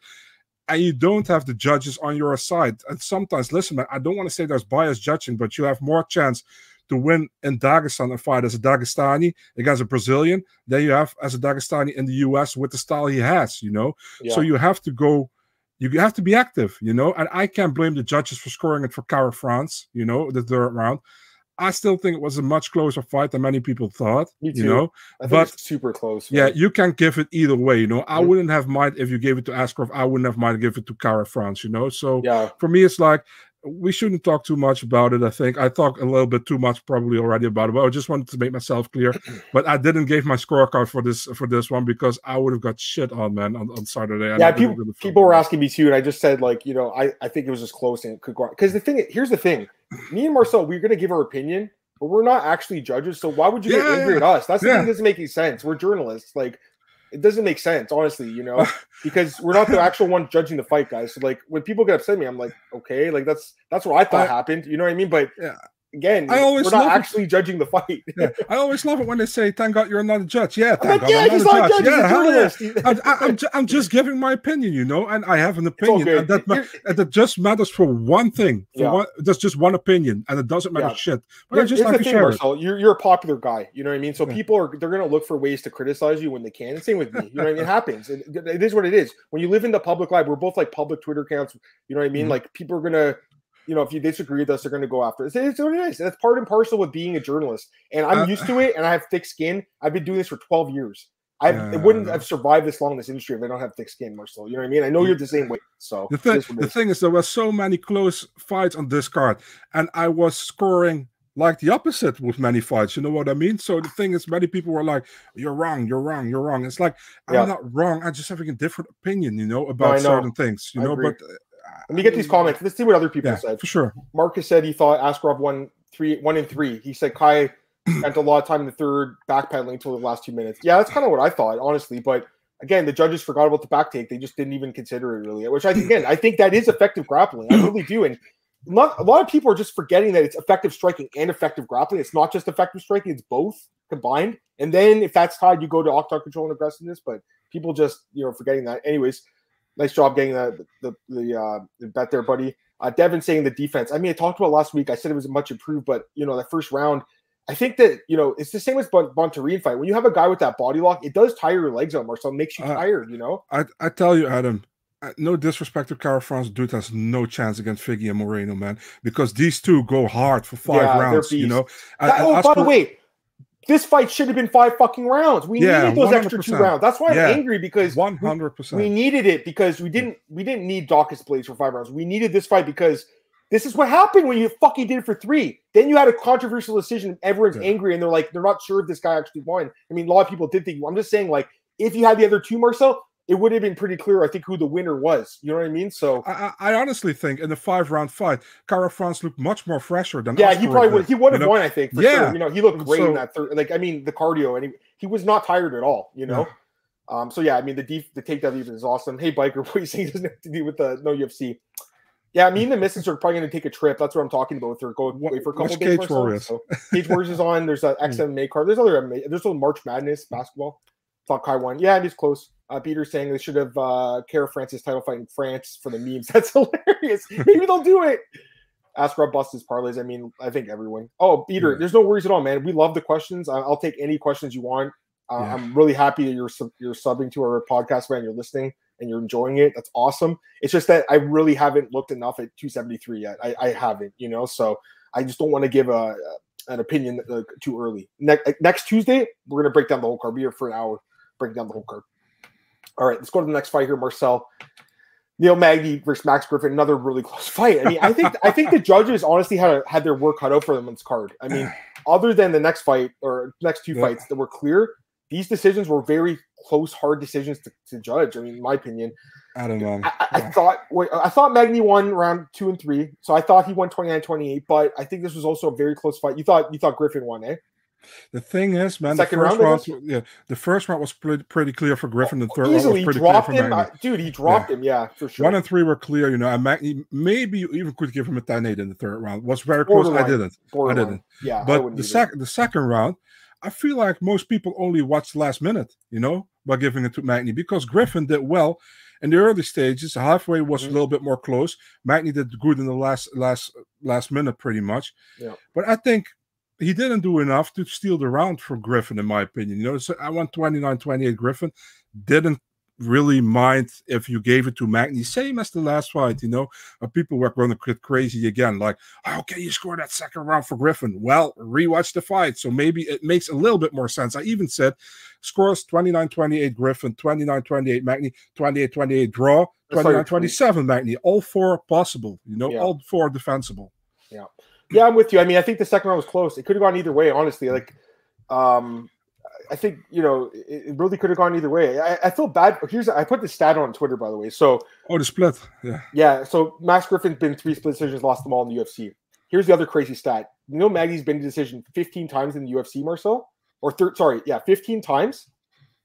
[SPEAKER 2] and you don't have the judges on your side. And sometimes, listen, man, I don't want to say there's bias judging, but you have more chance to win in Dagestan a fight as a Dagestani against a Brazilian than you have as a Dagestani in the US with the style he has, you know? Yeah. So you have to go you have to be active, you know. And I can't blame the judges for scoring it for Kara-France, you know, the third round. I still think it was a much closer fight than many people thought.
[SPEAKER 1] Me too.
[SPEAKER 2] You know,
[SPEAKER 1] but super close.
[SPEAKER 2] Yeah, you can give it either way. You know, I mm-hmm. wouldn't have mind if you gave it to Askarov. I wouldn't have mind give it to Kara-France. You know, so
[SPEAKER 1] yeah.
[SPEAKER 2] for me, it's like we shouldn't talk too much about it. I think I talked a little bit too much probably already about it, but I just wanted to make myself clear. But I didn't give my scorecard for this for this one because I would have got shit on man on, on Saturday.
[SPEAKER 1] Yeah, people people were asking me too, and I just said like you know I I think it was just close and it could go because the thing here's the thing, me and Marcel we're gonna give our opinion, but we're not actually judges. So why would you
[SPEAKER 2] Yeah,
[SPEAKER 1] get angry
[SPEAKER 2] yeah.
[SPEAKER 1] at us? That's the thing that doesn't make any sense. We're journalists. Like it doesn't make sense, honestly, you know, because we're not the actual one judging the fight, guys. So like when people get upset at me, I'm like, okay, like that's that's what I thought
[SPEAKER 2] I-
[SPEAKER 1] happened. You know what I mean? But
[SPEAKER 2] Yeah.
[SPEAKER 1] Again,
[SPEAKER 2] I always
[SPEAKER 1] we're not
[SPEAKER 2] love it.
[SPEAKER 1] actually judging the fight.
[SPEAKER 2] Yeah, I always love it when they say, "Thank God you're not a judge." Yeah,
[SPEAKER 1] I'm
[SPEAKER 2] thank
[SPEAKER 1] like,
[SPEAKER 2] God
[SPEAKER 1] yeah,
[SPEAKER 2] I'm
[SPEAKER 1] he's
[SPEAKER 2] not
[SPEAKER 1] a judge, he's
[SPEAKER 2] Yeah, hell yeah. I'm, I'm, ju- I'm just giving my opinion, you know, and I have an opinion, and that ma- and that just matters for one thing. For
[SPEAKER 1] Yeah.
[SPEAKER 2] one, that's just one opinion, and it doesn't matter
[SPEAKER 1] Yeah.
[SPEAKER 2] shit. But I just like to
[SPEAKER 1] thing,
[SPEAKER 2] share.
[SPEAKER 1] Marcel. You're you're a popular guy. You know what I mean. So people are they're gonna look for ways to criticize you when they can. And same with me. You know what I mean. It happens. It, it is what it is. When you live in the public life, we're both like public Twitter accounts. You know what I mean.
[SPEAKER 2] Mhm.
[SPEAKER 1] Like people are gonna, you know, if you disagree with us, they're gonna go after us. It's what it is. That's part and parcel with being a journalist. And I'm
[SPEAKER 2] Uh,
[SPEAKER 1] used to it. And I have thick skin. I've been doing this for 12 years. I wouldn't have survived this long in this industry if I don't have thick skin, Marcel. You know what I mean? I know you're the same way. So
[SPEAKER 2] The thing,
[SPEAKER 1] is
[SPEAKER 2] the thing is, there were so many close fights on this card, and I was scoring like the opposite with many fights. You know what I mean? So the thing is, many people were like, "You're wrong, you're wrong, you're wrong." It's like I'm not wrong. I just having a different opinion, you know, about
[SPEAKER 1] I know.
[SPEAKER 2] certain things. You
[SPEAKER 1] I
[SPEAKER 2] know,
[SPEAKER 1] agree.
[SPEAKER 2] but
[SPEAKER 1] Let me get these comments. Let's see what other people
[SPEAKER 2] Yeah,
[SPEAKER 1] said.
[SPEAKER 2] for sure.
[SPEAKER 1] Marcus said he thought Askarov won three, one in three. He said Kai spent a lot of time in the third backpedaling until the last two minutes. Yeah, that's kind of what I thought, honestly. But again, the judges forgot about the back take. They just didn't even consider it really. Which I again, I think that is effective grappling. I really do. And not, a lot of people are just forgetting that it's effective striking and effective grappling. It's not just effective striking; it's both combined. And then if that's tied, you go to octagon control and aggressiveness. But people just you know forgetting that. Anyways, nice job getting the the the, uh, the bet there, buddy. Uh, Devin saying the defense. I mean, I talked about last week. I said it was much improved, but you know, that first round, I think that you know it's the same as Bon- Bontorin fight. When you have a guy with that body lock, it does tire your legs out, Marcel. It makes you
[SPEAKER 2] Uh,
[SPEAKER 1] tired. You know.
[SPEAKER 2] I, I tell you, Adam, uh, no disrespect to Kara-France, dude has no chance against Figgy and Moreno, man, because these two go hard for five
[SPEAKER 1] Yeah,
[SPEAKER 2] rounds. You know.
[SPEAKER 1] That-
[SPEAKER 2] and
[SPEAKER 1] oh, by the way, this fight should have been five fucking rounds. We
[SPEAKER 2] Yeah,
[SPEAKER 1] needed those extra two rounds. That's why I'm
[SPEAKER 2] Yeah.
[SPEAKER 1] angry because
[SPEAKER 2] one
[SPEAKER 1] we-
[SPEAKER 2] hundred
[SPEAKER 1] we needed it because we didn't we didn't need Daukaus Blaydes for five rounds. We needed this fight because this is what happened when you fucking did it for three. Then you had a controversial decision. and Everyone's
[SPEAKER 2] Yeah.
[SPEAKER 1] angry and they're like, they're not sure if this guy actually won. I mean, a lot of people did think. I'm just saying, like, if you had the other two, Marcel, it would have been pretty clear. I think who the winner was. You know what I mean? So
[SPEAKER 2] I, I I honestly think in the five round fight, Kara-France looked much more fresher than
[SPEAKER 1] yeah,
[SPEAKER 2] Oscar
[SPEAKER 1] he probably would. He would have
[SPEAKER 2] you know?
[SPEAKER 1] won. I think. For
[SPEAKER 2] Yeah.
[SPEAKER 1] sure. You know, he looked great in that third. Like, I mean, the cardio and he, he was not tired at all. You know. Um, so yeah, I mean the def- the takedown even is awesome. Hey biker, what are you saying doesn't have to do with the no UFC? Yeah, me and the missus are probably going to take a trip. That's what I'm talking about with her. Go
[SPEAKER 2] What-
[SPEAKER 1] away for a couple
[SPEAKER 2] which
[SPEAKER 1] days.
[SPEAKER 2] Cage. Warriors?
[SPEAKER 1] So, Cage Warriors is on. There's a XMA card. There's other There's a March Madness basketball. Kai won. Yeah, and he's close. Uh, Peter's saying they should have uh, Kara-France's title fight in France for the memes. That's hilarious. Maybe they'll do it. Ask Rob Bust his parlays. I mean, I think everyone. Oh, Peter,
[SPEAKER 2] Yeah.
[SPEAKER 1] there's no worries at all, man. We love the questions. I- I'll take any questions you want. Uh,
[SPEAKER 2] Yeah.
[SPEAKER 1] I'm really happy that you're sub- you're subbing to our podcast, man. You're listening and you're enjoying it. That's awesome. It's just that I really haven't looked enough at 273 yet. I, I haven't, you know. So I just don't want to give a an opinion uh, too early. Next next Tuesday, we're gonna break down the whole card. Be here for an hour, breaking down the whole card. All right, let's go to the next fight here, Marcel. Neil Magny versus Max Griffin, another really close fight. I mean, I think I think the judges honestly had had their work cut out for them on this card. I mean, other than the next fight or next two
[SPEAKER 2] Yeah.
[SPEAKER 1] fights that were clear, these decisions were very close, hard decisions to, to judge. I mean, in my opinion,
[SPEAKER 2] I don't know.
[SPEAKER 1] I, I- I
[SPEAKER 2] Yeah.
[SPEAKER 1] thought I thought Magny won round two and three, so I thought he won 29-28, But I think this was also a very close fight. You thought you thought Griffin won, eh?
[SPEAKER 2] The thing is, man,
[SPEAKER 1] Second
[SPEAKER 2] the first
[SPEAKER 1] round, I
[SPEAKER 2] yeah, the first round was pretty, pretty clear for Griffin. The third round
[SPEAKER 1] Easily
[SPEAKER 2] was pretty clear for
[SPEAKER 1] him,
[SPEAKER 2] Magny.
[SPEAKER 1] Dude. He dropped him, yeah, for sure.
[SPEAKER 2] One and three were clear, you know. And Magny, maybe you even could give him a 10-8 in the third round. Was very close. I didn't.
[SPEAKER 1] Borderline.
[SPEAKER 2] didn't.
[SPEAKER 1] Yeah,
[SPEAKER 2] But the second the second round, I feel like most people only watched the last minute, you know, by giving it to Magny because Griffin did well in the early stages. Halfway was
[SPEAKER 1] Mhm.
[SPEAKER 2] a little bit more close. Magny did good in the last last last minute, pretty much.
[SPEAKER 1] Yeah.
[SPEAKER 2] But I think he didn't do enough to steal the round from Griffin, in my opinion. You know, so I went 29-28 Griffin. Didn't really mind if you gave it to Magny, same as the last fight, you know. Uh, people were going to get crazy again, like, how can you score that second round for Griffin? Well, rewatch the fight. So maybe it makes a little bit more sense. I even said scores 29-28 Griffin, 29-28 Magny, 28-28 draw,
[SPEAKER 1] I saw your
[SPEAKER 2] 29-27 Magny. All four possible, you know,
[SPEAKER 1] Yeah.
[SPEAKER 2] all four defensible.
[SPEAKER 1] Yeah, I'm with you. I mean, I think the second round was close. It could have gone either way, honestly. Like, um, I think you know, it, really could have gone either way. I, I feel bad. Here's I put the stat on Twitter, by the way. So
[SPEAKER 2] Oh, the split. Yeah.
[SPEAKER 1] yeah, so Max Griffin's been three split decisions, lost them all in the UFC. Here's the other crazy stat: you know Magny's been to decision 15 times in the UFC, Marcel? Or thir- sorry, yeah, 15 times.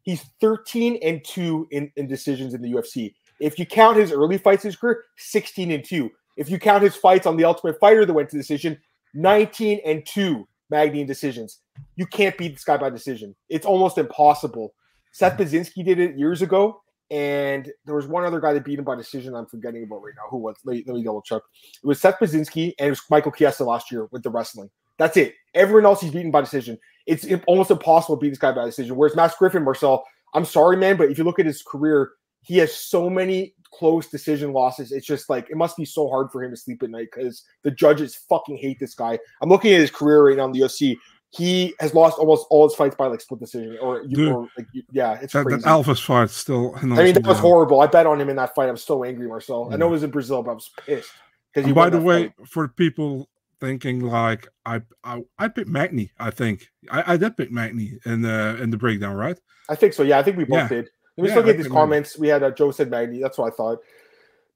[SPEAKER 1] He's 13 and 2 in, in decisions in the UFC. If you count his early fights in his career, 16 and 2. If you count his fights on the Ultimate Fighter that went to decision, 19 and 2 Magny decisions. You can't beat this guy by decision. It's almost impossible. Seth Baczynski did it years ago, and there was one other guy that beat him by decision. I'm forgetting about right now. Who was? Let, me double check. It was Seth Baczynski and it was Michael Chiesa last year with the wrestling. That's it. Everyone else he's beaten by decision. It's almost impossible to beat this guy by decision. Whereas Max Griffin, Marcel, I'm sorry, man, but if you look at his career, he has so many close decision losses. It's just like it must be so hard for him to sleep at night because the judges fucking hate this guy. I'm looking at his career right now in the UFC. He has lost almost all his fights by like split decision, or,
[SPEAKER 2] Dude,
[SPEAKER 1] or like yeah, it's
[SPEAKER 2] that,
[SPEAKER 1] crazy.
[SPEAKER 2] that Alves fight still.
[SPEAKER 1] I mean, that was horrible. I bet on him in that fight. I'm so angry, Marcel. I know it was in Brazil, but I was pissed because
[SPEAKER 2] by the way,
[SPEAKER 1] fight.
[SPEAKER 2] for people thinking like I I, I picked Magny, I think I, I did pick Magny in the in the breakdown, right?
[SPEAKER 1] I think so. Yeah, I think we both
[SPEAKER 2] Yeah.
[SPEAKER 1] did. Let me
[SPEAKER 2] Yeah,
[SPEAKER 1] still get these comments. We had uh, Joe said Magny. That's what I thought.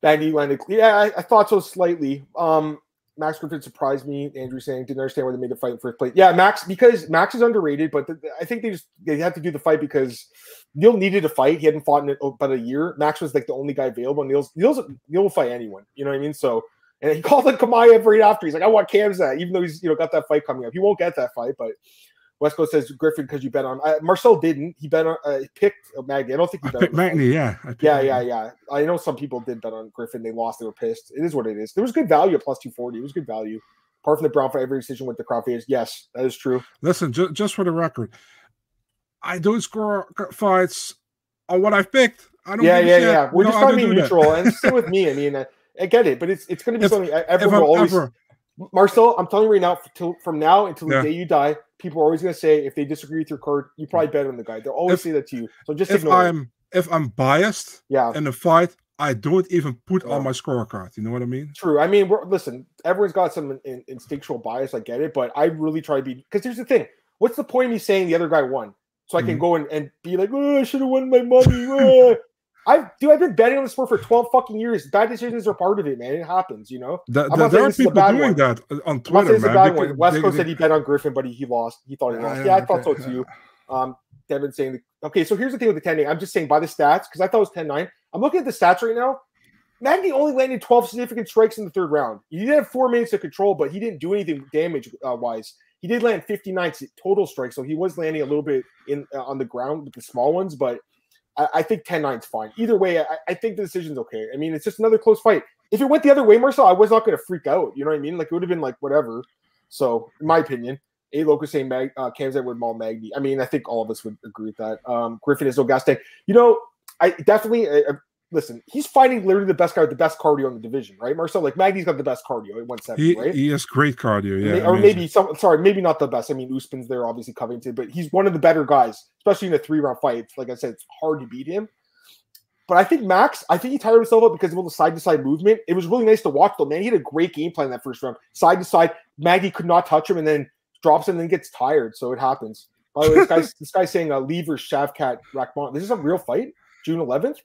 [SPEAKER 1] Magny landed. Yeah, I, I thought so slightly. Um, Max Griffin surprised me. Andrew saying didn't understand why they made the fight in first place. Yeah, Max because Max is underrated, but the, I think they just they had to do the fight because Neil needed a fight. He hadn't fought in about a year. Max was like the only guy available. Neil's Neil's Neil will fight anyone. You know what I mean? So. And he called like Chimaev right after. He's like, I want Khamzat, even though he's you know got that fight coming up. He won't get that fight, but West Coast says Griffin because you bet on uh, Marcel didn't. He bet on uh, picked Magny. I don't think he
[SPEAKER 2] I
[SPEAKER 1] bet
[SPEAKER 2] picked
[SPEAKER 1] the fight.
[SPEAKER 2] Magny, yeah. I picked
[SPEAKER 1] Yeah, yeah, yeah. I know some people did bet on Griffin. They lost. They were pissed. It is what it is. There was good value at plus two forty. It was good value. Apart from the Brown for every decision with the crowd phase. Yes, that is true.
[SPEAKER 2] Listen, ju- just for the record, I don't score fights on what I've picked. I don't.
[SPEAKER 1] Yeah, yeah,
[SPEAKER 2] shit.
[SPEAKER 1] yeah. We're
[SPEAKER 2] know,
[SPEAKER 1] just
[SPEAKER 2] I
[SPEAKER 1] trying to be neutral, and same with me. I mean, I, I get it, but it's it's going to be
[SPEAKER 2] If-
[SPEAKER 1] something I- everyone
[SPEAKER 2] I'm
[SPEAKER 1] will always.
[SPEAKER 2] ever,
[SPEAKER 1] Marcel, I'm telling you right now, till, from now until the
[SPEAKER 2] Yeah.
[SPEAKER 1] day you die, people are always going to say if they disagree with your card, you probably bet on the guy. They'll always
[SPEAKER 2] If-
[SPEAKER 1] say that to you. So just
[SPEAKER 2] if
[SPEAKER 1] ignore it.
[SPEAKER 2] I'm if I'm biased
[SPEAKER 1] Yeah.
[SPEAKER 2] in a fight, I don't even put
[SPEAKER 1] Yeah.
[SPEAKER 2] on my scorecard. You know what I mean?
[SPEAKER 1] True. I mean, we're, listen, everyone's got some in, instinctual bias. I get it, but I really try to be because here's the thing: what's the point of me saying the other guy won? So I can
[SPEAKER 2] Mhm.
[SPEAKER 1] go and, and be like, oh, I should have won my money. oh." I've dude, I've been betting on the sport for 12 fucking years. Bad decisions are part of it, man. It happens, you know.
[SPEAKER 2] Th-
[SPEAKER 1] I'm
[SPEAKER 2] th-
[SPEAKER 1] not saying
[SPEAKER 2] there are
[SPEAKER 1] this is a
[SPEAKER 2] people doing
[SPEAKER 1] one.
[SPEAKER 2] that on Twitter, man.
[SPEAKER 1] bad one. West Coast said he bet on Griffin, but he, he lost. He thought he lost.
[SPEAKER 2] yeah,
[SPEAKER 1] Yeah, I thought
[SPEAKER 2] okay,
[SPEAKER 1] so
[SPEAKER 2] yeah.
[SPEAKER 1] too. Um, Devin saying, okay, so here's the thing with the 10 I'm just saying by the stats, because I thought it was 10 9. I'm looking at the stats right now. Magny only landed 12 significant strikes in the third round. He did have four minutes of control, but he didn't do anything damage uh, wise. He did land 59 total strikes, so he was landing a little bit in uh, on the ground with the small ones, but I, I think 10 9 is fine. Either way, I, I think the decision's okay. I mean, it's just another close fight. If it went the other way, Marcel, I was not going to freak out. You know what I mean? Like, it would have been like whatever. So, in my opinion, A Locus saying Mag, uh, Khamzat would maul Magny. I mean, I think all of us would agree with that. Um, Griffin is no gas tank. You know, I definitely listen. He's fighting literally the best guy with the best cardio in the division, right, Marcel? Like Magny's got the best cardio at 170,
[SPEAKER 2] He,
[SPEAKER 1] right?
[SPEAKER 2] he has great cardio, yeah.
[SPEAKER 1] or maybe some. Sorry, maybe not the best. I mean, Usman's there, obviously Covington, but he's one of the better guys, especially in a three round fight. Like I said, it's hard to beat him. But I think Max, I think he tired himself up because of all the side to side movement. It was really nice to watch, though. Man, he had a great game plan that first round, side to side. Magny could not touch him, and then drops him, and then gets tired. So it happens. By the way, this guy's this guy's saying uh, Lever Shavkat Rakhmon. This is a real fight, June 11th.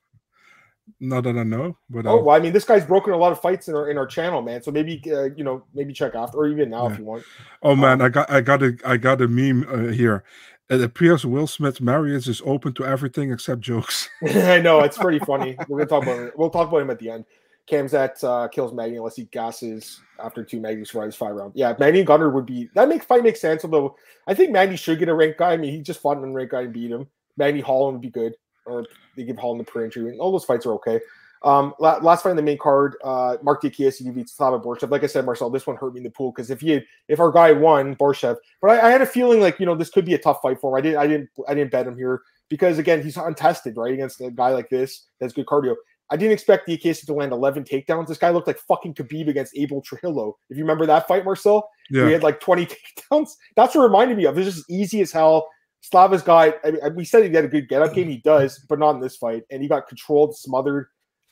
[SPEAKER 2] Not that I know, but
[SPEAKER 1] Oh
[SPEAKER 2] uh,
[SPEAKER 1] well, I mean, this guy's broken a lot of fights in our in our channel, man. So maybe uh, you know, maybe check after, or even now
[SPEAKER 2] Yeah.
[SPEAKER 1] if you want.
[SPEAKER 2] oh man,
[SPEAKER 1] um,
[SPEAKER 2] I got I got a I got a meme uh, here. It appears Will Smith's marriage is open to everything except jokes.
[SPEAKER 1] I know it's pretty funny. We're gonna talk about it. We'll talk about him at the end. Khamzat uh, kills Magny unless he gasses after two Magny survives five rounds. Yeah, Magny and Gunnar would be that make fight makes sense. Although I think Magny should get a ranked guy. I mean, he just fought an unranked guy and beat him. Magny Holland would be good, or they give Holland the per injury. And all those fights are okay. Um, la- last fight in the main card, uh, Mark Diakiese beats Slava Borshchev. Like I said, Marcel, this one hurt me in the pool because if he had, if our guy won Borshchev, but I, I had a feeling like you know this could be a tough fight for him. I didn't, I didn't, I didn't bet him here because again he's untested right against a guy like this that's good cardio. I didn't expect Diakiese to land 11 takedowns. This guy looked like fucking Khabib against Abel Trujillo. If you remember that fight, Marcel, we
[SPEAKER 2] Yeah,
[SPEAKER 1] had like 20 takedowns. That's what it reminded me of. This is easy as hell. Slava's guy, I mean, we said he had a good get up game. He does, but not in this fight. And he got controlled, smothered.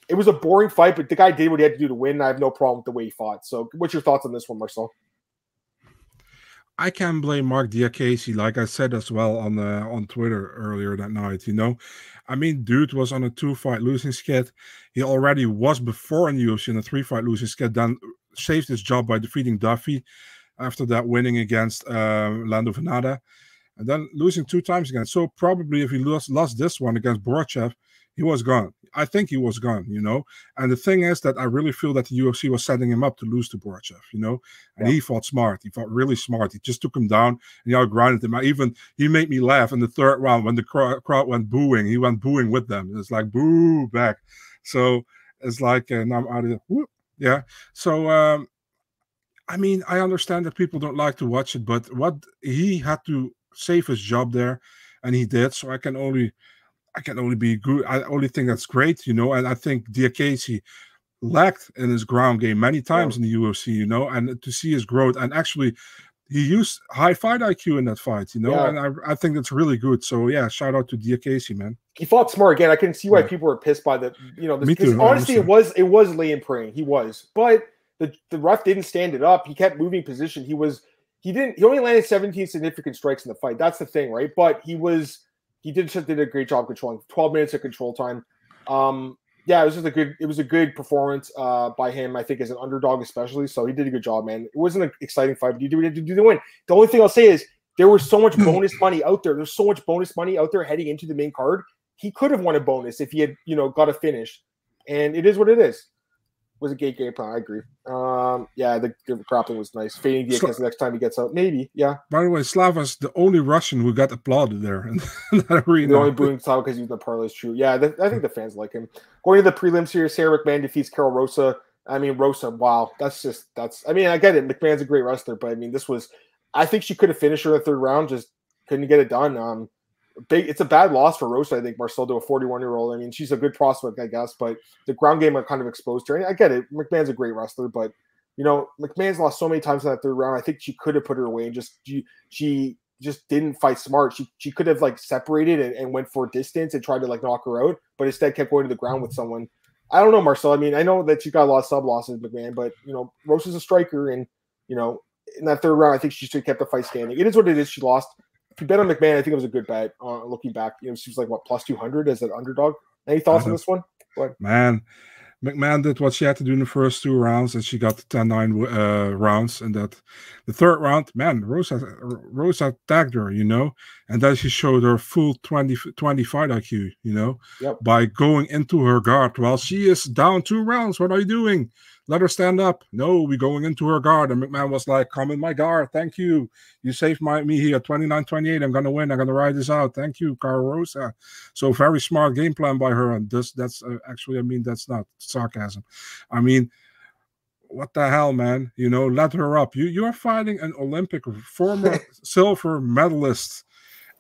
[SPEAKER 1] It was a boring fight, but the guy did what he had to do to win. I have no problem with the way he fought. So, what's your thoughts on this one, Marcel?
[SPEAKER 2] I can blame Mark Diakiese, like I said as well on uh, on Twitter earlier that night. You know, I mean, dude was on a two fight losing skid. He already was before in UFC in a three fight losing skid. Then saved his job by defeating Duffy. after that winning against uh, Lando Vannata, and then losing two times again. So probably if he lost lost this one against Borshchev, he was gone. I think he was gone, you know. And the thing is that I really feel that the UFC was setting him up to lose to Borshchev, you know. And yeah. he fought smart. He fought really smart. He just took him down and he outgrounded him. I even he made me laugh in the third round when the crowd went booing. He went booing with them. It's like boo back. So it's like and I'm out of whoop, yeah. So um I mean, I understand that people don't like to watch it, but what he had to save his job there, and he did. So I can only I can only be good. I only think that's great, you know. And I think Diakiese lacked in his ground game many times yeah. in the UFC, you know, and to see his growth and actually he used high fight IQ in that fight, you know, yeah. and I, I think that's really good. So yeah, shout out to Diakiese, man.
[SPEAKER 1] He fought smart again. I can see why yeah. people were pissed by the, you know, this, too, honestly, it was it was laying praying. He was, but the the ref didn't stand it up. He kept moving position. He was he didn't he only landed 17 significant strikes in the fight. That's the thing, right? But he was he did did a great job controlling 12 minutes of control time. Um, yeah, it was just a good it was a good performance uh, by him. I think as an underdog, especially. So he did a good job, man. It wasn't an exciting fight, but he did, he did the win. The only thing I'll say is there was so much bonus money out there. There's so much bonus money out there heading into the main card. He could have won a bonus if he had, you know, got a finish. And it is what it is was a great game plan. I agree. Um, yeah, the, the grappling was nice. Fading Diaz Sla- next time he gets out, maybe. Yeah.
[SPEAKER 2] By the way, Slava's the only Russian who got applauded there in
[SPEAKER 1] that arena. The only booing Slava because he's the parlay is true. Yeah, the, I think the fans like him. Going to the prelims here, Sara McMann defeats Karol Rosa. I mean, Rosa. Wow, that's just that's. I mean, I get it. McMann's a great wrestler, but I mean, this was. I think she could have finished her in the third round, just couldn't get it done. Um, big. It's a bad loss for Rosa. I think Marcel to a 41 year old. I mean, she's a good prospect, I guess, but the ground game are kind of exposed to her. I get it. McMann's a great wrestler, but you know, McMann's lost so many times in that third round. I think she could have put her away and just she, she just didn't fight smart. She she could have like separated and, and went for distance and tried to like knock her out, but instead kept going to the ground with someone. I don't know, Marcel. I mean, I know that she got a lot of sub losses, McMann, but you know, Rosa's a striker, and you know, in that third round, I think she should have kept the fight standing. It is what it is. She lost if you bet on McMann, I think it was a good bet. Uh, looking back, you know, she was like what plus two hundred as an underdog. Any thoughts on this one?
[SPEAKER 2] Man, McMann did what she had to do in the first two rounds, and she got 10-9 uh, rounds. And that the third round, man, Rosa Rosa tagged her, you know, and then she showed her full 20, 25 IQ, you know,
[SPEAKER 1] yep.
[SPEAKER 2] by going into her guard while she is down two rounds. What are you doing? Let her stand up. No, we're going into her guard. And McMann was like, come in my guard. Thank you. You saved my me here. 29-28. I'm gonna win. I'm gonna ride this out. Thank you, Karol Rosa. So very smart game plan by her. And this that's uh, actually, I mean, that's not sarcasm. I mean, what the hell, man? You know, let her up. You you're fighting an Olympic former silver medalist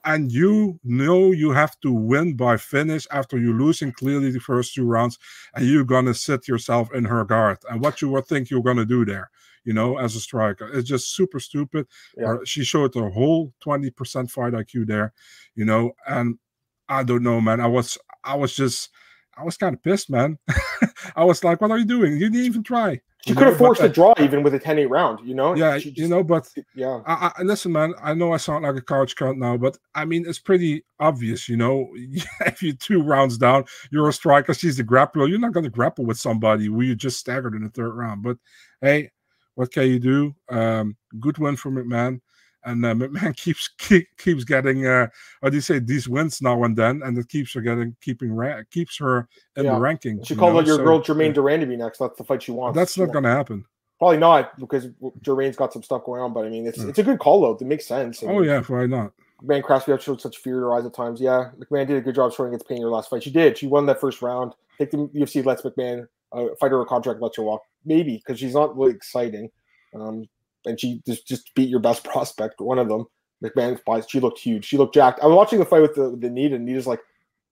[SPEAKER 2] and you know you have to win by finish after you losing clearly the first two rounds, and you're gonna sit yourself in her guard. And what you would think you're gonna do there, you know, as a striker, it's just super stupid. Yeah. Uh, she showed a whole twenty percent fight IQ there, you know, and I don't know, man. I was I was just I was kind of pissed, man. I was like, "What are you doing? You didn't even try."
[SPEAKER 1] She could have forced a draw even with a 10 8 round, you know?
[SPEAKER 2] Yeah, just, you know, but yeah. I, I, listen, man, I know I sound like a couch count now, but I mean, it's pretty obvious, you know. if you're two rounds down, you're a striker, she's the grappler. You're not going to grapple with somebody who you just staggered in the third round. But hey, what can you do? Um, good win for McMann and uh, McMann keeps keep, keeps getting uh, how do you say these wins now and then, and it keeps her getting keeping ra- keeps her in yeah. the ranking.
[SPEAKER 1] She called out your so, girl Germaine yeah. Durand to be next. That's the fight she wants.
[SPEAKER 2] That's not going to happen.
[SPEAKER 1] Probably not because Germaine's got some stuff going on. But I mean, it's yeah. it's a good call out. It makes sense.
[SPEAKER 2] I oh yeah, why not?
[SPEAKER 1] Man, Craftsy showed such fear in her eyes at times. Yeah, McMann did a good job showing against Payne in her last fight. She did. She won that first round. I think the UFC lets McMann uh, fight her a contract, let her walk. Maybe because she's not really exciting. Um, and she just just beat your best prospect, one of them. McMann's bias. She looked huge. She looked jacked. I was watching the fight with the, the Nita, and Nita's like,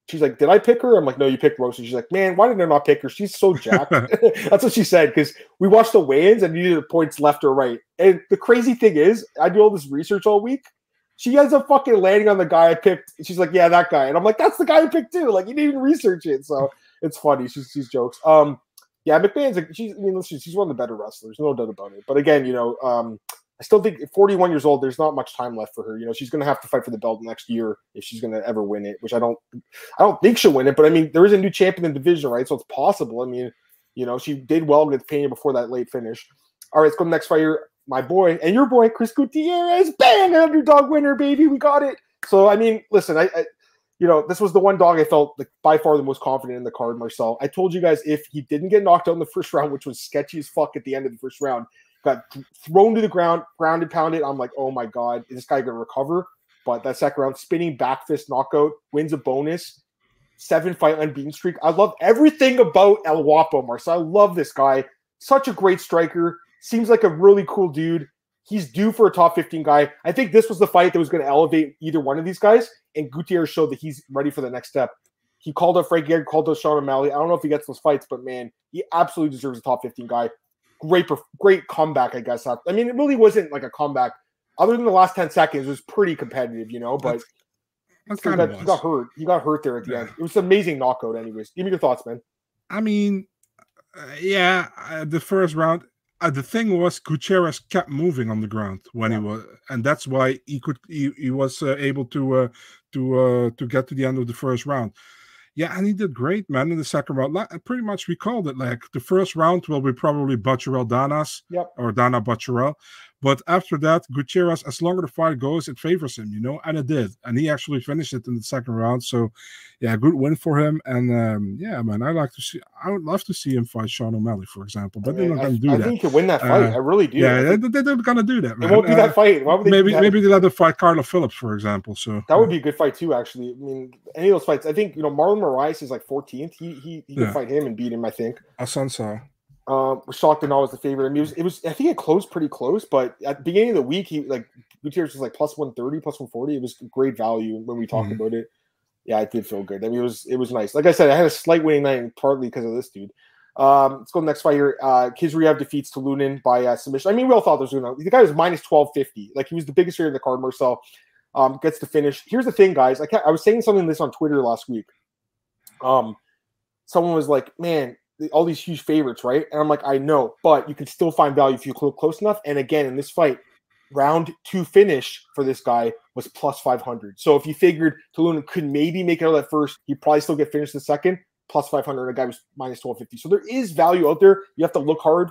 [SPEAKER 1] she's like, Did I pick her? I'm like, No, you picked Rosa. She's like, Man, why did I not pick her? She's so jacked. That's what she said. Because we watched the weigh ins and needed points left or right. And the crazy thing is, I do all this research all week. She ends up fucking landing on the guy I picked. She's like, Yeah, that guy. And I'm like, That's the guy I picked too. Like, you didn't even research it. So it's funny. She's, she's jokes. Um, yeah, McMann's a, she's I mean, listen, she's one of the better wrestlers, no doubt about it. But again, you know, um, I still think 41 years old, there's not much time left for her. You know, she's going to have to fight for the belt next year if she's going to ever win it, which I don't, I don't think she'll win it. But I mean, there is a new champion in the division, right? So it's possible. I mean, you know, she did well against Pena before that late finish. All right, let's go to the next fight here. my boy and your boy Chris Gutierrez, bang, underdog winner, baby, we got it. So I mean, listen, I, I you know, this was the one dog I felt like by far the most confident in the card, Marcel. I told you guys if he didn't get knocked out in the first round, which was sketchy as fuck at the end of the first round, got thrown to the ground, grounded, pounded. I'm like, oh my god, is this guy gonna recover? But that second round, spinning back fist knockout wins a bonus. Seven fight unbeaten streak. I love everything about El Guapo, Marcel. I love this guy. Such a great striker. Seems like a really cool dude. He's due for a top 15 guy. I think this was the fight that was going to elevate either one of these guys. And Gutierrez showed that he's ready for the next step. He called up Frank Gary, called up Sean O'Malley. I don't know if he gets those fights, but man, he absolutely deserves a top 15 guy. Great, great comeback, I guess. I mean, it really wasn't like a comeback. Other than the last 10 seconds, it was pretty competitive, you know, but
[SPEAKER 2] That's
[SPEAKER 1] he
[SPEAKER 2] kind
[SPEAKER 1] got,
[SPEAKER 2] of
[SPEAKER 1] he got hurt. He got hurt there at the
[SPEAKER 2] Yeah.
[SPEAKER 1] end. It was an amazing knockout, anyways. Give me your thoughts, man.
[SPEAKER 2] I mean, uh, yeah, uh, the first round. Uh, the thing was, Gutierrez kept moving on the ground when
[SPEAKER 1] Yeah.
[SPEAKER 2] he was, and that's why he could he, he was uh, able to uh, to uh, to get to the end of the first round. Yeah, and he did great, man. In the second round, like, pretty much we called it like the first round will be probably Batgerel Danas
[SPEAKER 1] Yep.
[SPEAKER 2] or Danaa Batgerel, but after that, Gutierrez, as longer the fight goes, it favors him, you know, and it did, and he actually finished it in the second round. So, yeah, good win for him. And um, yeah, man, I like to see. I would love to see him fight Sean O'Malley, for example, but they're not going to do
[SPEAKER 1] I
[SPEAKER 2] that.
[SPEAKER 1] think he win that fight.
[SPEAKER 2] Uh,
[SPEAKER 1] I really do.
[SPEAKER 2] Yeah,
[SPEAKER 1] think
[SPEAKER 2] they, they, they're going to do that,
[SPEAKER 1] it won't be
[SPEAKER 2] Uh,
[SPEAKER 1] that fight. Why would they
[SPEAKER 2] maybe maybe they let them fight Kyler Phillips, for example. So
[SPEAKER 1] That would be a good fight too. Actually, I mean, any of those fights. I think you know Marlon Moraes is like 14th. He he he
[SPEAKER 2] Yeah.
[SPEAKER 1] could fight him and beat him. I think.
[SPEAKER 2] Asansa.
[SPEAKER 1] Um, was shocked and all was the favorite. I mean, it was, it was. I think it closed pretty close, but at the beginning of the week, he like Gutierrez was like plus 130, plus 140. It was great value when we talked
[SPEAKER 2] Mhm.
[SPEAKER 1] about it. Yeah, it did feel good. I mean, it was it was nice. Like I said, I had a slight winning night partly because of this dude. Um, let's go next fight here. Uh, Khizriev defeats Tiuliulin by uh, submission. I mean, we all thought this was going to. The guy was minus 1250. Like he was the biggest favorite in the card. Marcel um, gets the finish. Here's the thing, guys. I, I was saying something this on Twitter last week. Um, someone was like, "Man, all these huge favorites, right?" And I'm like, "I know, but you can still find value if you look close enough." And again, in this fight, round two finish for this guy was plus 500. So if you figured Tiuliulin could maybe make it out of that first, he'd probably still get finished in the second, plus 500. The guy was minus 1250. So there is value out there. You have to look hard.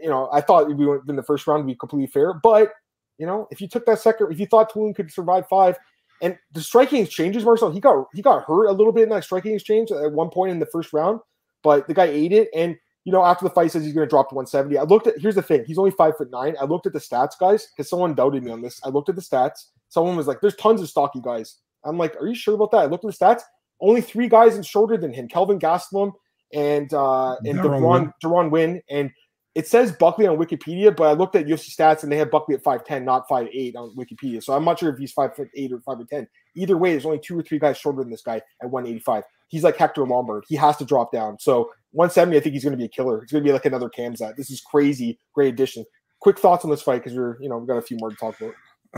[SPEAKER 1] You know, I thought we would in the first round would be completely fair, but you know, if you took that second, if you thought Tulun could survive five, and the striking exchanges, Marcel, he got he got hurt a little bit in that striking exchange at one point in the first round, but the guy ate it. And you know, after the fight, says he's going to drop to 170. I looked at here's the thing: he's only five foot nine. I looked at the stats, guys, because someone doubted me on this. I looked at the stats. Someone was like, "There's tons of stocky guys." I'm like, "Are you sure about that?" I looked at the stats. Only three guys in shorter than him: Kelvin Gastelum and uh and
[SPEAKER 2] Deron
[SPEAKER 1] Deron Winn. And it says Buckley on Wikipedia, but I looked at UFC stats and they have Buckley at 5'10, not 5'8 on Wikipedia. So I'm not sure if he's 5'8 or 5'10. Either way, there's only two or three guys shorter than this guy at 185. He's like Hector Lombard. He has to drop down. So 170, I think he's going to be a killer. He's going to be like another Khamzat. This is crazy. Great addition. Quick thoughts on this fight because we're, you know, we've got a few more to talk about.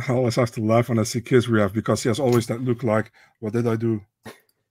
[SPEAKER 2] I always have to laugh when I see Khizriev because he has always that look like, what did I do?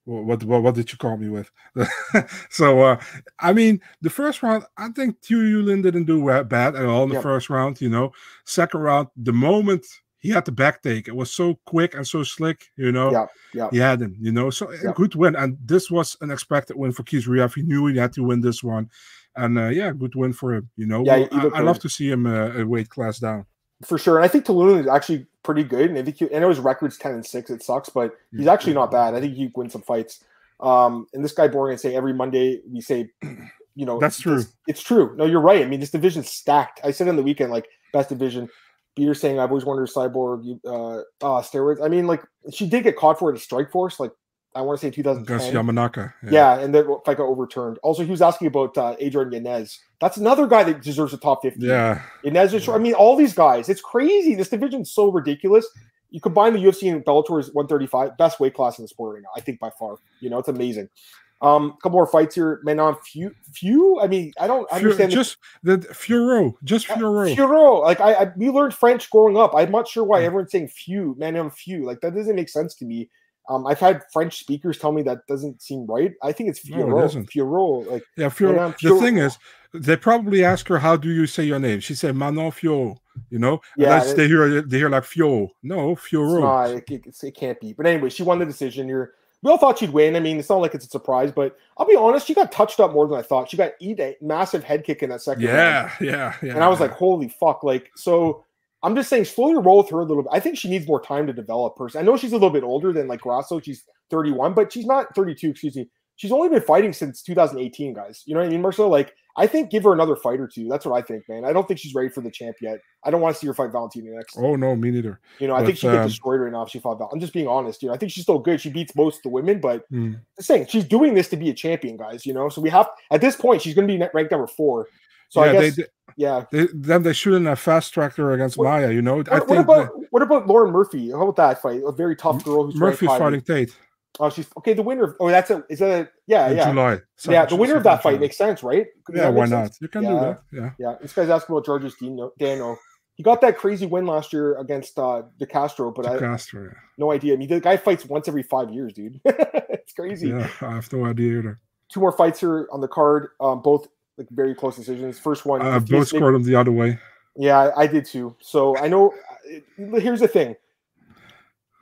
[SPEAKER 2] What what what, what did you call me with? so uh I mean, the first round, I think Tiuliulin didn't do bad at all in the
[SPEAKER 1] Yep.
[SPEAKER 2] first round. You know, second round, the moment he had the back take, it was so quick and so slick. You know,
[SPEAKER 1] Yeah, yeah.
[SPEAKER 2] he had him. You know, so a good win, and this was an expected win for Khizriev. He knew he had to win this one, and uh, yeah, good win for him. You know,
[SPEAKER 1] Yeah,
[SPEAKER 2] Well, I, I love to see him uh, a weight class down.
[SPEAKER 1] For sure. And I think Tulun is actually pretty good. And I think he, I know his record's 10 and 6. It sucks, but he's actually not bad. I think he could win some fights. Um, and this guy Boring say every Monday we say, you know,
[SPEAKER 2] That's true.
[SPEAKER 1] this- It's true. No, you're right. I mean, this division's stacked. I said on the weekend, like best division. Peter saying I've always a cyborg, you- uh, uh, steroids. I mean, like she did get caught for it at Strike Force, like I want to say
[SPEAKER 2] Against
[SPEAKER 1] 2010.
[SPEAKER 2] Yamanaka.
[SPEAKER 1] Yeah. and then fight got overturned. Also, he was asking about uh, Adrian Yanez. That's another guy that deserves a top 50.
[SPEAKER 2] Yeah.
[SPEAKER 1] Yanez is, I mean, all these guys. It's crazy. This division's so ridiculous. You combine the UFC and Bellator is 135, best weight class in the sport right now. I think by far. You know, it's amazing. Um, a couple more fights here. Menon few, few. I mean, I don't understand.
[SPEAKER 2] just the Furo, just
[SPEAKER 1] uh,
[SPEAKER 2] Furo.
[SPEAKER 1] Furo. Like I, I, we learned French growing up. I'm not sure why
[SPEAKER 2] Mm.
[SPEAKER 1] everyone's saying few, Menon few. Like that doesn't make sense to me. Um, I've had French speakers tell me that doesn't seem right. I think it's
[SPEAKER 2] No, it
[SPEAKER 1] Furo.
[SPEAKER 2] doesn't.
[SPEAKER 1] Furo. Like
[SPEAKER 2] Yeah, Furo. The thing is, they probably ask her, "How do you say your name?" She said, "Manon Fio." You know,
[SPEAKER 1] Yeah,
[SPEAKER 2] Unless they hear they hear like Fio. No,
[SPEAKER 1] It's not, it, it, it can't be. But anyway, she won the decision here. We all thought she'd win. I mean, it's not like it's a surprise, but I'll be honest, she got touched up more than I thought. She got eat a massive head kick in that second
[SPEAKER 2] yeah,
[SPEAKER 1] round.
[SPEAKER 2] Yeah, yeah.
[SPEAKER 1] And I was like, holy fuck. Like, so I'm just saying, slowly roll with her a little bit. I think she needs more time to develop person. I know she's a little bit older than like Grasso. She's 31, but she's not 32, excuse me. She's only been fighting since 2018, guys. You know what I mean, Marcel? Like, I think give her another fight or two. That's what I think, man. I don't think she's ready for the champ yet. I don't want to see her fight Valentina next.
[SPEAKER 2] Oh no, me neither.
[SPEAKER 1] You know, I think she um, get destroyed right now if she fought Val. I'm just being honest. You know, I think she's still good. She beats most of the women, but mm. the saying she's doing this to be a champion, guys. You know, so we have at this point she's going to be ranked number four. So yeah, I guess, they, yeah.
[SPEAKER 2] They, then they shouldn't have fast tracked her against what, Maia. You know,
[SPEAKER 1] what,
[SPEAKER 2] I
[SPEAKER 1] what about that, what about Lauren Murphy? How about that fight? A very tough girl who's
[SPEAKER 2] Murphy's fighting Tate.
[SPEAKER 1] Oh, she's okay. The winner. Of, oh, that's a. Is that a? Yeah,
[SPEAKER 2] in
[SPEAKER 1] yeah.
[SPEAKER 2] July.
[SPEAKER 1] yeah, the winner of that fight makes sense, right?
[SPEAKER 2] Yeah, why not? You can
[SPEAKER 1] yeah.
[SPEAKER 2] do that. Yeah.
[SPEAKER 1] Yeah. This guy's asking about Georges Daniel. He got that crazy win last year against uh De Castro, but
[SPEAKER 2] De
[SPEAKER 1] I
[SPEAKER 2] yeah.
[SPEAKER 1] no idea. I mean, the guy fights once every five years, dude. it's crazy.
[SPEAKER 2] Yeah, I have no idea either.
[SPEAKER 1] Two more fights here on the card. Um, both like very close decisions. First one,
[SPEAKER 2] uh, both scored them the other way.
[SPEAKER 1] Yeah, I, I did too. So I know. Uh, here's the thing.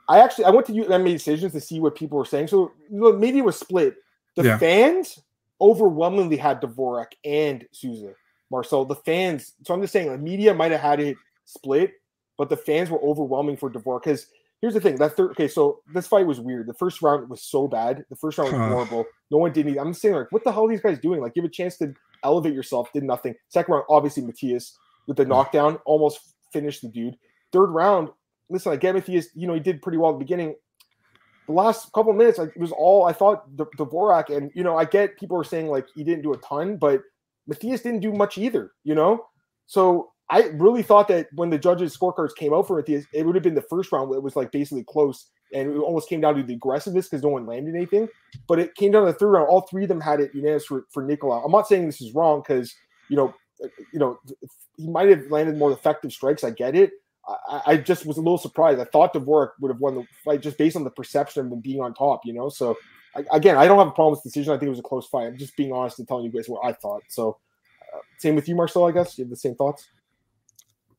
[SPEAKER 1] I actually I went to MMA decisions to see what people were saying. So maybe it was split. The yeah. fans overwhelmingly had Dvorak and Souza. Marcel, the fans. So I'm just saying, the media might have had it split, but the fans were overwhelming for Dvorak because here's the thing. That third, okay, so this fight was weird. The first round was so bad. The first round was horrible. No one did. Any, I'm saying like, what the hell are these guys doing? Like, give a chance to elevate yourself. Did nothing. Second round, obviously Matias with the knockdown almost finished the dude. Third round, listen, get Matthias, you know, he did pretty well at the beginning. The last couple minutes, like, it was all I thought the Dvorak, and you know, I get people are saying like he didn't do a ton, but Matthias didn't do much either, you know. So I really thought that when the judges' scorecards came out for Matthias, it would have been the first round. It was like basically close, and it almost came down to the aggressiveness because no one landed anything. But it came down to the third round. All three of them had it unanimous for, for Nicolau. I'm not saying this is wrong because you know, uh, you know, he might have landed more effective strikes. I get it, I, I, just was a little surprised. I thought Dvorak would have won the fight just based on the perception of him being on top, you know. So I, again, I don't have a problem with the decision. I think it was a close fight. I'm just being honest and telling you guys what I thought. So uh, same with you, Marcel. I guess you have the same thoughts.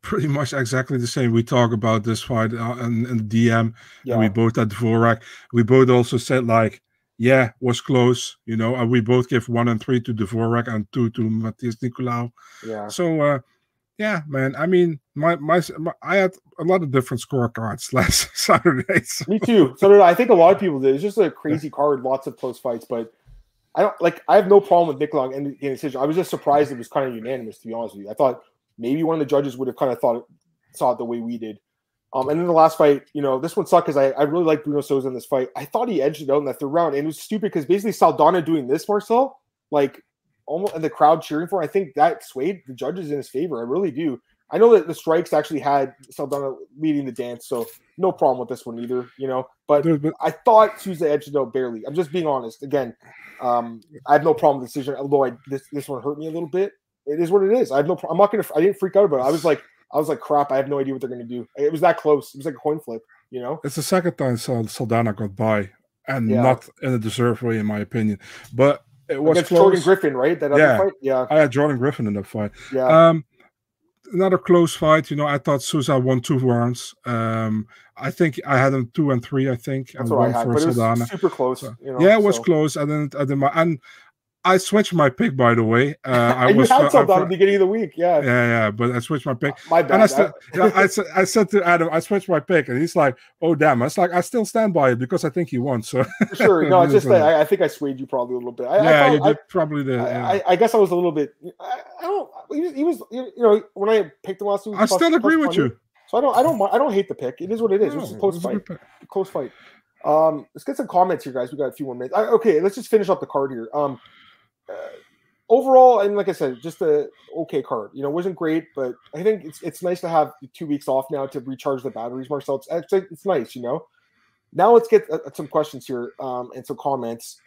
[SPEAKER 2] Pretty much exactly the same. We talk about this fight uh, in, in DM, yeah. and we both had Dvorak. We both also said like, yeah, was close, you know, and we both gave one and three to Dvorak and two to Matthias Nicolau.
[SPEAKER 1] Yeah.
[SPEAKER 2] So uh, yeah, man. I mean, my, my, my I had a lot of different scorecards last Saturday.
[SPEAKER 1] So. Me too. So did I. I think a lot of people did. It's just a crazy card, lots of close fights, but I don't like. I have no problem with Nick Long and the decision. I was just surprised it was kind of unanimous. To be honest with you, I thought maybe one of the judges would have kind of thought it saw it the way we did. Um, and then the last fight, you know, this one sucked because I, I really like Bruno Souza in this fight. I thought he edged it out in that third round, and it was stupid because basically Saldana doing this, Marcel, like almost and the crowd cheering for. Him, I think that swayed the judges in his favor. I really do. I know that the strikes actually had Saldana leading the dance, so no problem with this one either, you know. But, I thought edged it out barely. I'm just being honest. Again, um, I have no problem with the decision, although I, this this one hurt me a little bit. It is what it is. I have no. I'm not gonna. I didn't freak out about it. I was like, I was like, crap. I have no idea what they're gonna do. It was that close. It was like a coin flip. You know.
[SPEAKER 2] It's the second time Saldana got by, and yeah. not in a deserved way, in my opinion. But it was
[SPEAKER 1] Against Jordan Griffin, right? That
[SPEAKER 2] yeah.
[SPEAKER 1] fight. Yeah.
[SPEAKER 2] I had Jordan Griffin in that fight.
[SPEAKER 1] Yeah.
[SPEAKER 2] Um, another close fight. You know, I thought Souza won two rounds. Um, I think I had him two and three. I think
[SPEAKER 1] That's and one I had, for Saldana. super close. So,
[SPEAKER 2] you know, yeah, it was so. close. I didn't. I didn't. And I switched my pick, by the way. Uh, I
[SPEAKER 1] and
[SPEAKER 2] was,
[SPEAKER 1] you had some uh, at the beginning of the week, yeah.
[SPEAKER 2] Yeah, yeah, but I switched my pick.
[SPEAKER 1] My bad.
[SPEAKER 2] And I, said, yeah, I, said, I said to Adam, I switched my pick, and he's like, "Oh, damn!" I was like, "I still stand by it because I think he won." So
[SPEAKER 1] sure, no, it's just that I, I, think I swayed you probably a little bit. I,
[SPEAKER 2] yeah,
[SPEAKER 1] I
[SPEAKER 2] you did probably did.
[SPEAKER 1] Yeah. I, guess I was a little bit. I, don't. He was, he was, you know, when I picked him last week,
[SPEAKER 2] I still agree with you.
[SPEAKER 1] So I don't, I don't, I don't hate the pick. It is what it is. No, it was a close fight. A close fight. Um, let's get some comments here, guys. We got a few more minutes. okay, let's just finish up the card here. Um. Uh, overall, and like I said, just a okay card. You know, wasn't great, but I think it's it's nice to have two weeks off now to recharge the batteries, Marcel. It's it's, it's nice, you know. Now let's get uh, some questions here um, and some comments,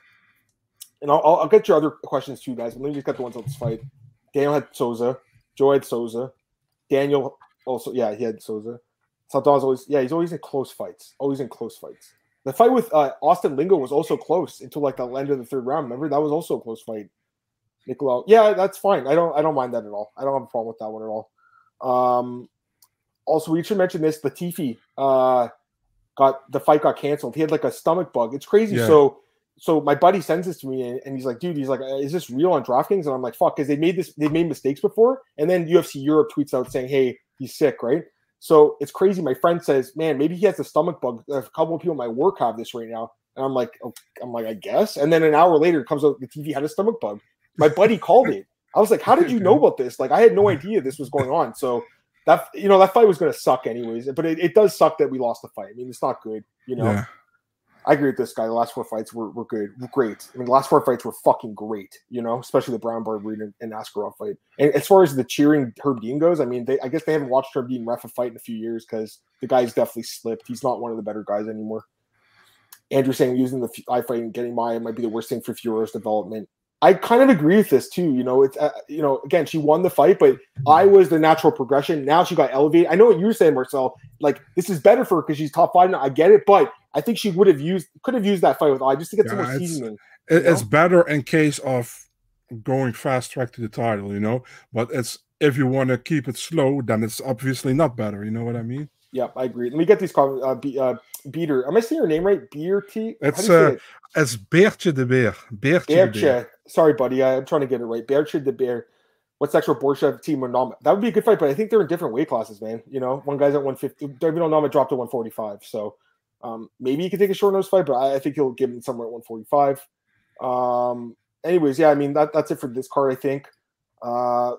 [SPEAKER 1] and I'll, I'll get your other questions too, guys. But let me just get the ones on this fight. Daniel had Souza, Joe had Souza, Daniel also yeah he had Souza. Saldana's always yeah he's always in close fights, always in close fights. The fight with uh, Austin Lingo was also close until like the end of the third round. Remember that was also a close fight. Nicolau. Yeah, that's fine. I don't I don't mind that at all. I don't have a problem with that one at all. Um, also, we should mention this. Latifi, uh, got the fight got canceled. He had like a stomach bug. It's crazy.
[SPEAKER 2] Yeah.
[SPEAKER 1] So so my buddy sends this to me and, and he's like, dude, he's like, is this real on DraftKings? And I'm like, fuck, because they made this, they made mistakes before. And then UFC Europe tweets out saying, hey, he's sick, right? So it's crazy. My friend says, man, maybe he has a stomach bug. A couple of people at my work have this right now. And I'm like, oh, I'm like, I guess. And then an hour later, it comes out the TV had a stomach bug. My buddy called it. I was like, how did you know about this? Like, I had no idea this was going on. So that you know that fight was going to suck anyways. But it, it does suck that we lost the fight. I mean, it's not good. You know.
[SPEAKER 2] Yeah.
[SPEAKER 1] I agree with this guy. The last four fights were, were good, were great. I mean, the last four fights were fucking great, you know, especially the Brown Barberena and, and Askarov fight. And as far as the cheering Herb Dean goes, I mean, they, I guess they haven't watched Herb Dean ref a fight in a few years because the guy's definitely slipped. He's not one of the better guys anymore. Andrew saying using the eye fight and getting Maia might be the worst thing for Fiorello's development. I kind of agree with this too. You know, it's uh, you know, again, she won the fight, but I was the natural progression. Now she got elevated. I know what you're saying, Marcel. Like this is better for her because she's top five now. I get it, but I think she would have used could have used that fight with I just to get some
[SPEAKER 2] Yeah,
[SPEAKER 1] more
[SPEAKER 2] it's-
[SPEAKER 1] seasoning.
[SPEAKER 2] It, it's
[SPEAKER 1] know?
[SPEAKER 2] better in case of going fast track to the title, you know. But it's if you want to keep it slow, then it's obviously not better. You know what I mean?
[SPEAKER 1] Yeah, I agree. Let me get these comments. Uh, be, uh, Beater. Am I saying your name right? Beer T.
[SPEAKER 2] It's,
[SPEAKER 1] do you say
[SPEAKER 2] uh,
[SPEAKER 1] it?
[SPEAKER 2] It's Beertje de Beer. Beertje de Beer.
[SPEAKER 1] Sorry, buddy. I- I'm trying to get it right. Berche the Bear. What's extra Borshchev team or Nama? That would be a good fight, but I think they're in different weight classes, man. You know, one guy's at 150. David Nama dropped to 145. So um, maybe he could take a short nose fight, but I, I think he'll give him somewhere at 145. Um, anyways, yeah, I mean that, that's it for this card, I think. Uh,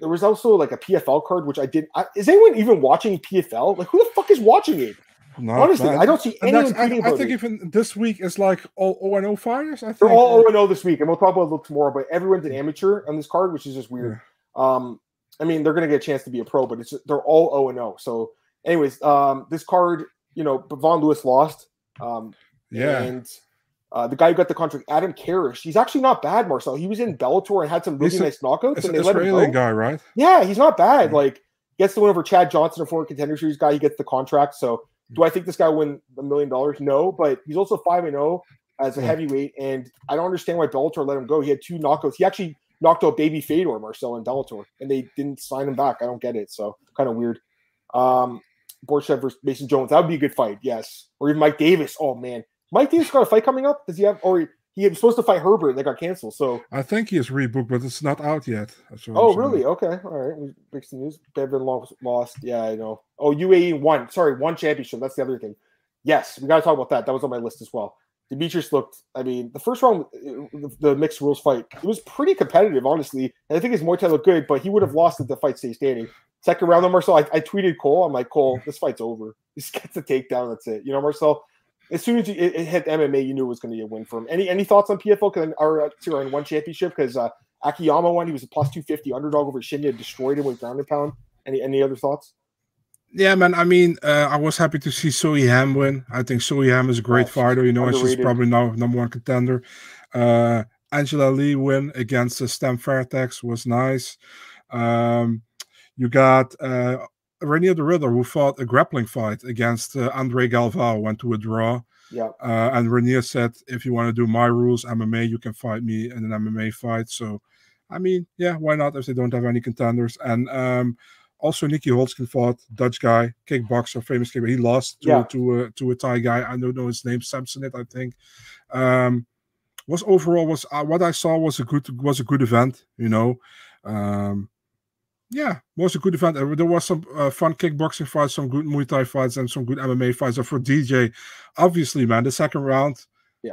[SPEAKER 1] there was also like a PFL card, which I did. I, is anyone even watching PFL? Like, who the fuck is watching it?
[SPEAKER 2] No,
[SPEAKER 1] Honestly,
[SPEAKER 2] man.
[SPEAKER 1] I don't see
[SPEAKER 2] And
[SPEAKER 1] anyone
[SPEAKER 2] I, I think
[SPEAKER 1] it.
[SPEAKER 2] even this week is like all O and O fighters. I think
[SPEAKER 1] They're all
[SPEAKER 2] or-
[SPEAKER 1] 0 0 this week, and we'll talk about it a little tomorrow. But everyone's an amateur on this card, which is just weird. Um, I mean, they're to get a chance to be a pro, but it's they're all 0 0. So, anyways, um, this card, you know, Von Lewis lost. Um,
[SPEAKER 2] yeah.
[SPEAKER 1] and uh, the guy who got the contract, Adam Karish, he's actually not bad, Marcel. He was in Bellator and had some really
[SPEAKER 2] He's a-
[SPEAKER 1] nice knockouts, and
[SPEAKER 2] an
[SPEAKER 1] they let him go.
[SPEAKER 2] guy, right?
[SPEAKER 1] Yeah, he's not bad. Like gets the win over Chad Johnson, a former contender series guy. He gets the contract. So do I think this guy win a million dollars? No, but he's also five and zero as a
[SPEAKER 2] Yeah.
[SPEAKER 1] heavyweight, and I don't understand why Bellator let him go. He had two knockouts. He actually knocked out Baby Fedor Marcel in Bellator, and they didn't sign him back. I don't get it. So kind of weird. Um, Borshchev versus Mason Jones. That would be a good fight. Yes, or even Mike Davis. Oh man, Mike Dean's got a fight coming up. Does he have? Or he was supposed to fight Herbert. and They got canceled. So
[SPEAKER 2] I think he is rebooked, but it's not out yet.
[SPEAKER 1] Oh, really? Okay. All right. We fixed the news. Bevan lost, lost. Yeah, I know. Oh, UAE won. Sorry, one championship. That's the other thing. Yes, we got to talk about that. That was on my list as well. Demetrious looked, I mean, the first round, the, the mixed rules fight, it was pretty competitive, honestly. And I think his Muay Thai looked good, but he would have lost if the fight stayed standing. Second round, though, Marcel, I, I tweeted Cole. I'm like, Cole, this fight's over. Just gets a takedown. That's it. You know, Marcel, as soon as you, it, it hit MMA, you knew it was going to be a win for him. Any any thoughts on PFL? Because our uh, two in one championship because uh, Akiyama won. He was a plus 250 underdog over Shinya, destroyed him with ground and pound. Any any other thoughts?
[SPEAKER 2] Yeah, man. I mean, uh, I was happy to see Soy Ham win. I think Soy Ham is a great
[SPEAKER 1] Oh,
[SPEAKER 2] fighter. You know, and she's probably now number one contender. Uh, Angela Lee win against uh, Stamp Fairtex was nice. Um, you got uh, Reinier de Ridder who fought a grappling fight against uh, Andre Galvao, went to a draw.
[SPEAKER 1] Yeah.
[SPEAKER 2] Uh, and Reinier said, if you want to do my rules, MMA, you can fight me in an MMA fight. So, I mean, yeah, why not if they don't have any contenders? And um, also Nieky Holzken fought Dutch guy, kickboxer, famous kickboxer. He lost to
[SPEAKER 1] Yeah.
[SPEAKER 2] to a to a Thai guy. I don't know his name, Samsonite, I think. Um, was overall was uh, what I saw was a good was a good event. You know, um, yeah, was a good event. There was some uh, fun kickboxing fights, some good Muay Thai fights, and some good MMA fights. And for DJ, obviously, man, the second round,
[SPEAKER 1] Yeah.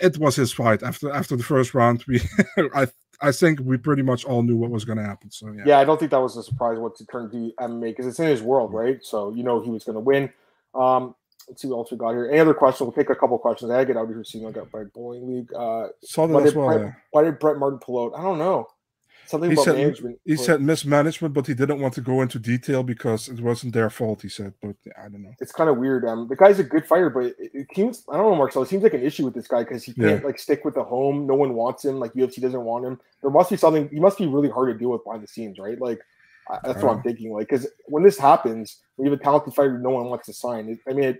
[SPEAKER 2] it was his fight. After after the first round, we I I think we pretty much all knew what was going to happen. So yeah.
[SPEAKER 1] Yeah, I don't think that was a surprise what to turn to MMA because it's in his world, right? So you know he was going to win. Um, let's see what else we got here. Any other questions? We'll take a couple questions. I get out of here soon. I got by bowling league. Uh,
[SPEAKER 2] saw that
[SPEAKER 1] why
[SPEAKER 2] as
[SPEAKER 1] did,
[SPEAKER 2] well.
[SPEAKER 1] Brett,
[SPEAKER 2] yeah.
[SPEAKER 1] why did Brett Martin pull out? I don't know. Something
[SPEAKER 2] He
[SPEAKER 1] about
[SPEAKER 2] said-
[SPEAKER 1] management.
[SPEAKER 2] He
[SPEAKER 1] but-
[SPEAKER 2] said mismanagement, but he didn't want to go into detail because it wasn't their fault. He said, but I don't know.
[SPEAKER 1] it's kind of weird. Um, the guy's a good fighter, but it, it seems I don't know, Marcel. It seems like an issue with this guy because he can't like stick with the home. No one wants him. Like UFC doesn't want him. There must be something. He must be really hard to deal with behind the scenes, right? Like I, that's what I'm
[SPEAKER 2] Uh.
[SPEAKER 1] thinking. Like because when this happens, when you have a talented fighter, no one wants to sign. It, I mean, it,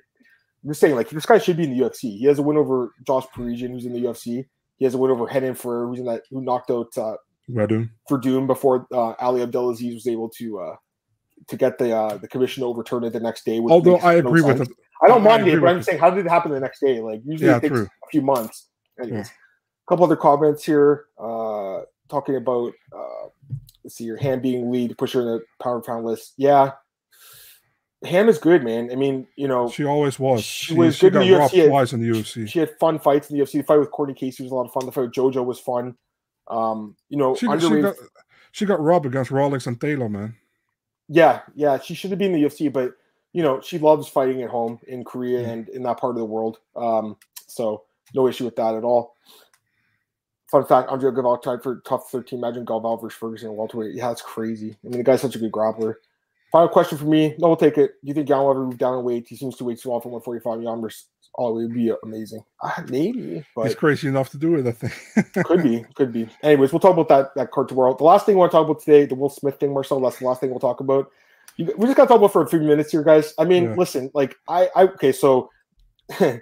[SPEAKER 1] I'm just saying, like this guy should be in the UFC. He has a win over Josh Parisian, who's in the UFC. He has a win over Henan for who's in that who knocked out uh, For Doom before uh, Ali Abdelaziz was able to uh, to get the uh, the commission to overturn it the next day.
[SPEAKER 2] Although I agree with it.
[SPEAKER 1] I don't mind it, but I'm saying, how did it happen the next day? Like usually
[SPEAKER 2] yeah,
[SPEAKER 1] it takes
[SPEAKER 2] true.
[SPEAKER 1] a few months. Anyways, yeah. a couple other comments here uh, talking about uh, let's see your hand being lead, push her in the power pound list. Yeah, Ham is good, man. I mean, you know,
[SPEAKER 2] she always was.
[SPEAKER 1] She, she was she good in the UFC.
[SPEAKER 2] Twice in the UFC.
[SPEAKER 1] She had fun fights in the UFC. The fight with Courtney Casey was a lot of fun. The fight with JoJo was fun. Um, you know,
[SPEAKER 2] she, she got she got robbed against Rawlings and Taylor, man.
[SPEAKER 1] Yeah, yeah, she should have been in the UFC, but you know, she loves fighting at home in Korea mm-hmm. and in that part of the world. Um, so no issue with that at all. Fun fact: Andre Galvao tied for tough 13. Imagine Galvao versus Ferguson in welterweight. Yeah, that's crazy. I mean, the guy's such a good grappler. Final question for me. No, we'll take it. Do you think Yan will ever move down in weight? He seems to weigh too often 145. Yan versus oh, it would be amazing. Uh, maybe, but
[SPEAKER 2] he's crazy enough to do it. I think
[SPEAKER 1] could be, could be. Anyways, we'll talk about that that card tomorrow. The last thing I want to talk about today, the Will Smith thing, Marcel. That's the last thing we'll talk about. You, we just got to talk about for a few minutes here, guys. I mean, yeah. listen, like I, I okay, so I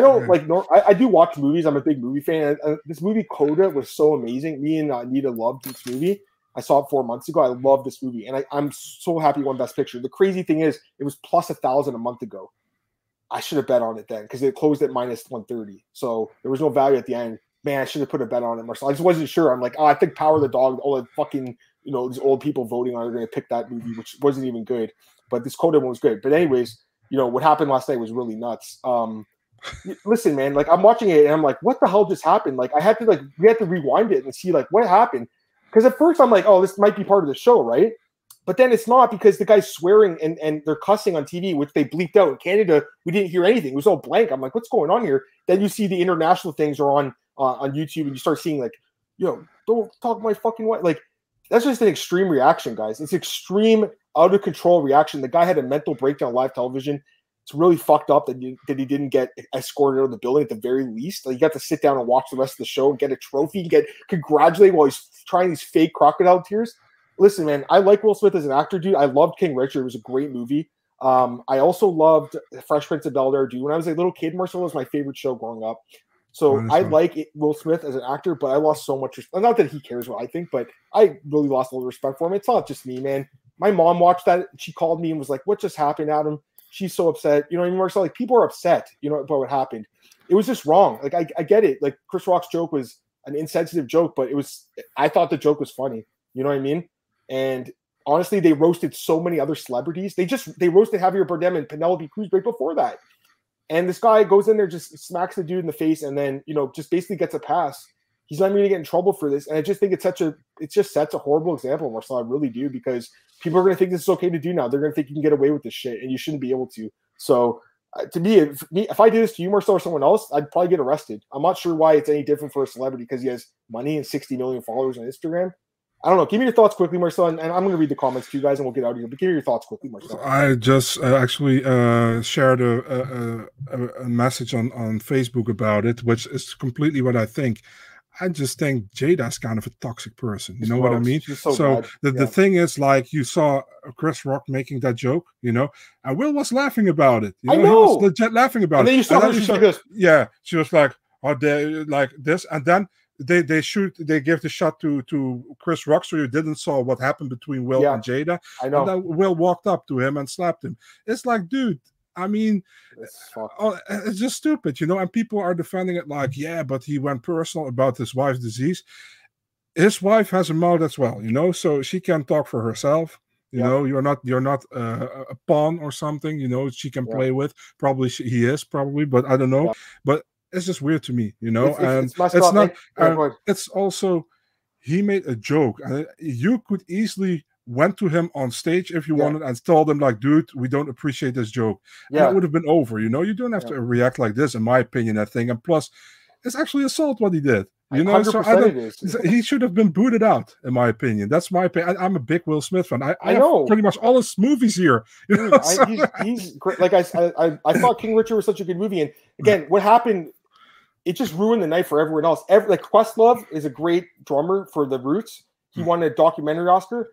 [SPEAKER 1] don't yeah. like. Nor, I, I, do watch movies. I'm a big movie fan. Uh, this movie Coda was so amazing. Me and uh, Nita loved this movie. I saw it four months ago. I love this movie, and I, am so happy won Best Picture. The crazy thing is, it was plus a thousand a month ago. I should have bet on it then because it closed at minus 130. So there was no value at the end. Man, I should have put a bet on it, Marcel. I just wasn't sure. I'm like, oh, I think Power the Dog, all the fucking, you know, these old people voting on are going to pick that movie, which wasn't even good. But this Coda one was good. But anyways, you know, what happened last night was really nuts. Um, listen, man, like I'm watching it and I'm like, what the hell just happened? Like I had to like we had to rewind it and see like what happened. Because at first I'm like, oh, this might be part of the show, right? But then it's not because the guy's swearing and, and they're cussing on TV, which they bleeped out. In Canada, we didn't hear anything. It was all blank. I'm like, what's going on here? Then you see the international things are on uh, on YouTube and you start seeing like, yo, don't talk my fucking way. Like, that's just an extreme reaction, guys. It's extreme, out of control reaction. The guy had a mental breakdown live television. It's really fucked up that, you, that he didn't get escorted out of the building at the very least. Like, you got to sit down and watch the rest of the show and get a trophy and get congratulated while he's trying these fake crocodile tears. Listen, man, I like Will Smith as an actor, dude. I loved King Richard. It was a great movie. Um, I also loved Fresh Prince of Bel Air, dude. When I was a little kid, Marcel was my favorite show growing up. So I like it, Will Smith as an actor, but I lost so much. Respect. Not that he cares what I think, but I really lost a little respect for him. It's not just me, man. My mom watched that. She called me and was like, "What just happened, Adam?" She's so upset. You know, I mean, Marcel, like people are upset. You know about what happened. It was just wrong. Like I, I get it. Like Chris Rock's joke was an insensitive joke, but it was. I thought the joke was funny. You know what I mean? And honestly, they roasted so many other celebrities. They just they roasted Javier Bardem and Penelope Cruz right before that. And this guy goes in there, just smacks the dude in the face, and then you know just basically gets a pass. He's not even gonna get in trouble for this. And I just think it's such a it just sets a horrible example, Marcel. I really do because people are gonna think this is okay to do now. They're gonna think you can get away with this shit, and you shouldn't be able to. So uh, to me, if, me, if I did this to you, Marcel, or someone else, I'd probably get arrested. I'm not sure why it's any different for a celebrity because he has money and 60 million followers on Instagram. I don't know. Give me your thoughts quickly, Marcel, and, and I'm going to read the comments to you guys, and we'll get out of here. But give me your thoughts quickly, Marcel.
[SPEAKER 2] I just uh, actually uh, shared a, a, a, message on, on Facebook about it, which is completely what I think. I just think Jada's kind of a toxic person. You know what I mean?
[SPEAKER 1] So,
[SPEAKER 2] so the,
[SPEAKER 1] yeah.
[SPEAKER 2] the thing is, like, you saw Chris Rock making that joke, you know, and Will was laughing about it. You know,
[SPEAKER 1] I know.
[SPEAKER 2] He was legit laughing about
[SPEAKER 1] and
[SPEAKER 2] it.
[SPEAKER 1] Then you saw her,
[SPEAKER 2] you
[SPEAKER 1] saw,
[SPEAKER 2] yeah, she was like, "Are they like this?" And then they they shoot they gave the shot to to Chris Rock, so you didn't saw what happened between Will
[SPEAKER 1] yeah,
[SPEAKER 2] and Jada.
[SPEAKER 1] I know.
[SPEAKER 2] And Will walked up to him and slapped him. It's like, dude. I mean,
[SPEAKER 1] it's,
[SPEAKER 2] oh, it's just stupid, you know. And people are defending it like, yeah, but he went personal about his wife's disease. His wife has a mouth as well, you know, so she can talk for herself. You yeah. know, you're not you're not uh, a pawn or something. You know, she can yeah. play with. Probably she, he is probably, but I don't know. But it's just weird to me, you know.
[SPEAKER 1] It's,
[SPEAKER 2] and
[SPEAKER 1] it's,
[SPEAKER 2] it's not. Uh, it's also he made a joke, and you could easily went to him on stage if you yeah. wanted and told him like, dude, we don't appreciate this joke. Yeah, it would have been over. You know, you don't have yeah. to react like this, in my opinion. I think, and plus, it's actually assault what he did. You know, so I he should have been booted out, in my opinion. That's my opinion. I, am a big Will Smith fan. I, I, I know pretty much all his movies here. You
[SPEAKER 1] Dude, so. I, he's, he's, great. Like I, I, I thought King Richard was such a good movie, and again, what happened it just ruined the night for everyone else. Every, like Questlove is a great drummer for the Roots. He mm. won a documentary Oscar.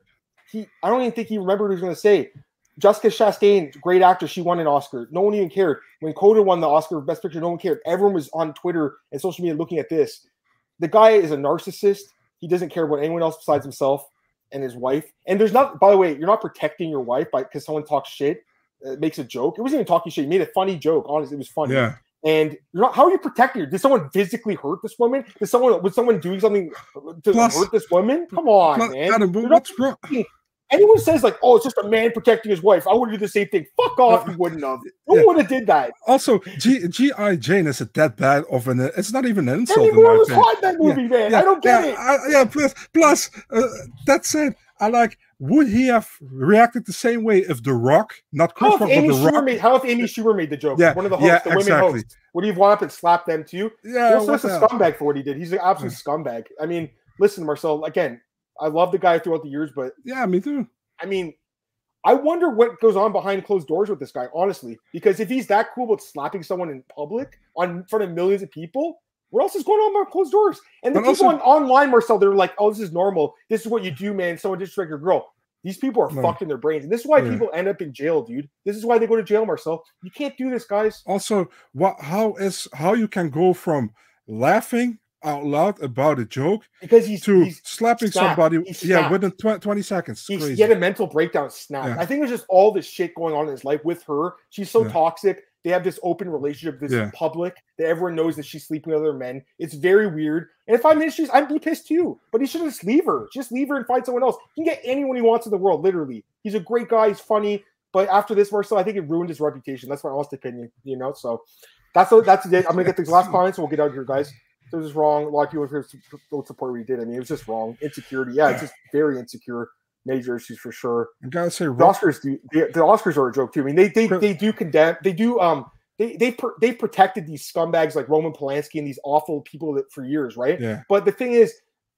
[SPEAKER 1] He, I don't even think he remembered what he was going to say. Jessica Chastain, great actor, she won an Oscar. No one even cared when Coda won the Oscar for Best Picture. No one cared. Everyone was on Twitter and social media looking at this. The guy is a narcissist. He doesn't care about anyone else besides himself. and his wife. And there's not, by the way, you're not protecting your wife by because someone talks shit, uh, makes a joke. It wasn't even talking shit. He made a funny joke. Honestly, it was funny.
[SPEAKER 2] Yeah.
[SPEAKER 1] And you're not, how are you protecting her? Did someone physically hurt this woman? Did someone was someone doing something to
[SPEAKER 2] Plus-
[SPEAKER 1] hurt this woman? Come on,
[SPEAKER 2] Plus,
[SPEAKER 1] man.
[SPEAKER 2] Adam,
[SPEAKER 1] not
[SPEAKER 2] what's wrong?
[SPEAKER 1] anyone says like, "Oh, it's just a man protecting his wife," I would do the same thing. Fuck off, you wouldn't have. Who
[SPEAKER 2] Yeah.
[SPEAKER 1] would have did that?
[SPEAKER 2] Also, G G.I. Jane is a that bad of an. It's not even an insult.
[SPEAKER 1] Demi
[SPEAKER 2] in
[SPEAKER 1] was hot that movie, man. I don't get
[SPEAKER 2] yeah,
[SPEAKER 1] it.
[SPEAKER 2] I, yeah, plus, plus uh, that's it. I like. Would he have reacted the same way if The Rock, not Chris Rock,
[SPEAKER 1] Amy
[SPEAKER 2] but The Rock?
[SPEAKER 1] made? How if Amy Schumer made the joke?
[SPEAKER 2] Yeah,
[SPEAKER 1] one of the hosts,
[SPEAKER 2] yeah,
[SPEAKER 1] the women
[SPEAKER 2] exactly.
[SPEAKER 1] hosts. Would he have gone up and slapped them too?
[SPEAKER 2] Yeah,
[SPEAKER 1] also,
[SPEAKER 2] what
[SPEAKER 1] a scumbag for what he did. He's an absolute scumbag. I mean, listen, Marcel. Again, I love the guy throughout the years, but
[SPEAKER 2] yeah, me too.
[SPEAKER 1] I mean, I wonder what goes on behind closed doors with this guy, honestly. Because if he's that cool with slapping someone in public on in front of millions of people, what else is going on behind closed doors? And the
[SPEAKER 2] But
[SPEAKER 1] people on online, Marcel, they're like, "Oh, this is normal. This is what you do, man. Someone just disrespect your girl." These people are
[SPEAKER 2] No.
[SPEAKER 1] fucked in their brains, and this is why
[SPEAKER 2] Yeah.
[SPEAKER 1] people end up in jail, dude. This is why they go to jail, Marcel. You can't do this, guys.
[SPEAKER 2] Also, what? How is how you can go from laughing out loud about a joke
[SPEAKER 1] Because he's
[SPEAKER 2] to
[SPEAKER 1] he's
[SPEAKER 2] slapping
[SPEAKER 1] snapped.
[SPEAKER 2] somebody?
[SPEAKER 1] He's
[SPEAKER 2] Yeah,
[SPEAKER 1] snapped.
[SPEAKER 2] within tw- twenty seconds. It's
[SPEAKER 1] He's,
[SPEAKER 2] crazy.
[SPEAKER 1] he had a mental breakdown snap.
[SPEAKER 2] Yeah.
[SPEAKER 1] I think there's just all this shit going on in his life with her. She's so
[SPEAKER 2] Yeah.
[SPEAKER 1] toxic. They have this open relationship, this
[SPEAKER 2] Yeah.
[SPEAKER 1] public that everyone knows that she's sleeping with other men. It's very weird. And if I'm in she's I'd be pissed too. But he should just leave her. Just leave her and find someone else. He can get anyone he wants in the world, literally. He's a great guy. He's funny. But after this, Marcel, I think it ruined his reputation. That's my honest opinion. You know, so that's that's it. I'm gonna get these last comments and we'll get out of here, guys. This is wrong. A lot of people here don't support what he did. I mean, it was just wrong. Insecurity. Yeah, it's just very insecure. Major issues for sure.
[SPEAKER 2] I gotta say,
[SPEAKER 1] The Oscars do the, the Oscars are a joke too. I mean, they they, they do condemn. They do um they they pr- they protected these scumbags like Roman Polanski and these awful people that for years, right?
[SPEAKER 2] yeah,
[SPEAKER 1] But the thing is,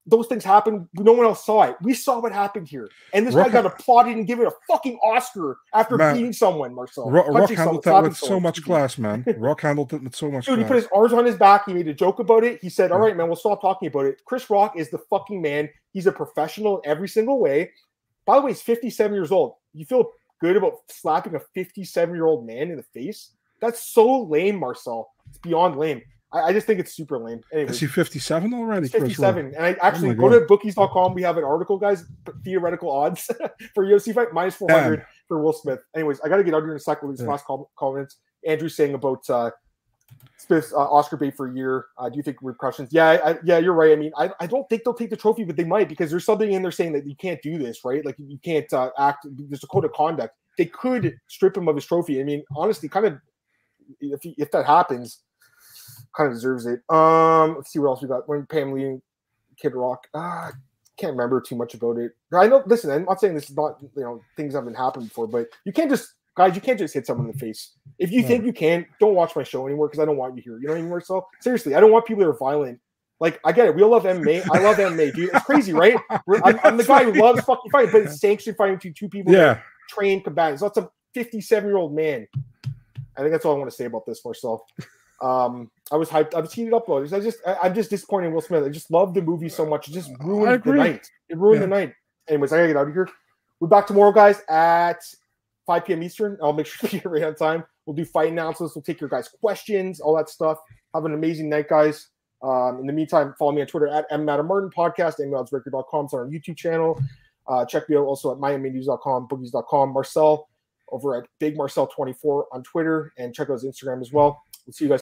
[SPEAKER 1] those things happened. No one else saw it. We saw what happened here, and this guy
[SPEAKER 2] Rock-
[SPEAKER 1] got applauded and given a fucking Oscar after
[SPEAKER 2] Man,
[SPEAKER 1] beating someone. Marcel,
[SPEAKER 2] Rock, Rock handled
[SPEAKER 1] someone,
[SPEAKER 2] that with so much class, man. Rock handled it with so much
[SPEAKER 1] Dude, he put his arms on his back. He made a joke about it. He said, "All
[SPEAKER 2] Yeah.
[SPEAKER 1] right, man, we'll stop talking about it." Chris Rock is the fucking man. He's a professional in every single way. By the way, he's 57 years old. You feel good about slapping a 57 year old man in the face? That's so lame, Marcel. It's beyond lame. I, I just think it's super lame. Anyways,
[SPEAKER 2] Is he 57 already?
[SPEAKER 1] he's
[SPEAKER 2] Chris
[SPEAKER 1] 57. And I actually
[SPEAKER 2] my
[SPEAKER 1] go
[SPEAKER 2] God.
[SPEAKER 1] to bookies.com. We have an article, guys, theoretical odds for UFC fight minus 400
[SPEAKER 2] Damn.
[SPEAKER 1] for Will Smith. Anyways, I got to get out here in a second with these
[SPEAKER 2] Yeah.
[SPEAKER 1] last comments. Andrew saying about uh, Smith's uh, Oscar bait for a year. Uh, do you think repercussions? Yeah, I, yeah, you're right. I mean, I, I don't think they'll take the trophy, but they might because there's something in there saying that you can't do this, right? Like you can't uh, act. There's a code of conduct. They could strip him of his trophy. I mean, honestly, kind of if if that happens, kind of deserves it. Um, let's see what else we got. When Pam leading Kid Rock, ah, can't remember too much about it. I know. Listen, I'm not saying this is not you know things haven't happened before, but you can't just guys, you can't just hit someone in the face. If you
[SPEAKER 2] No.
[SPEAKER 1] think you can, don't watch my show anymore because I don't want you here. You know what I mean, Marcel? Seriously, I don't want people that are violent. Like I get it, we all love MMA. I love MMA, dude. It's crazy, right? I'm, I'm the guy who loves fucking fighting, but it's sanctioned fighting between two people.
[SPEAKER 2] Yeah,
[SPEAKER 1] trained combatants. That's a 57 year old man. I think that's all I want to say about this, Marcel. Um, I was hyped. I was heated up. I just, I, I'm just disappointed in Will Smith. I just love the movie so much. It just ruined the night. It ruined
[SPEAKER 2] Yeah.
[SPEAKER 1] the night. Anyways, I gotta get out of here. We're back tomorrow, guys, at 5 p.m. Eastern. I'll make sure to here right on time. We'll do fight announcements. We'll take your guys' questions, all that stuff. Have an amazing night, guys. Um, in the meantime, follow me on Twitter at mmadammartin podcast, mmaoddsbreaker.com. It's on our YouTube channel. Uh, check me out also at miaminews.com, bookies.com. Marcel over at Big Marcel24 on Twitter, and check out his Instagram as well. We'll see you guys.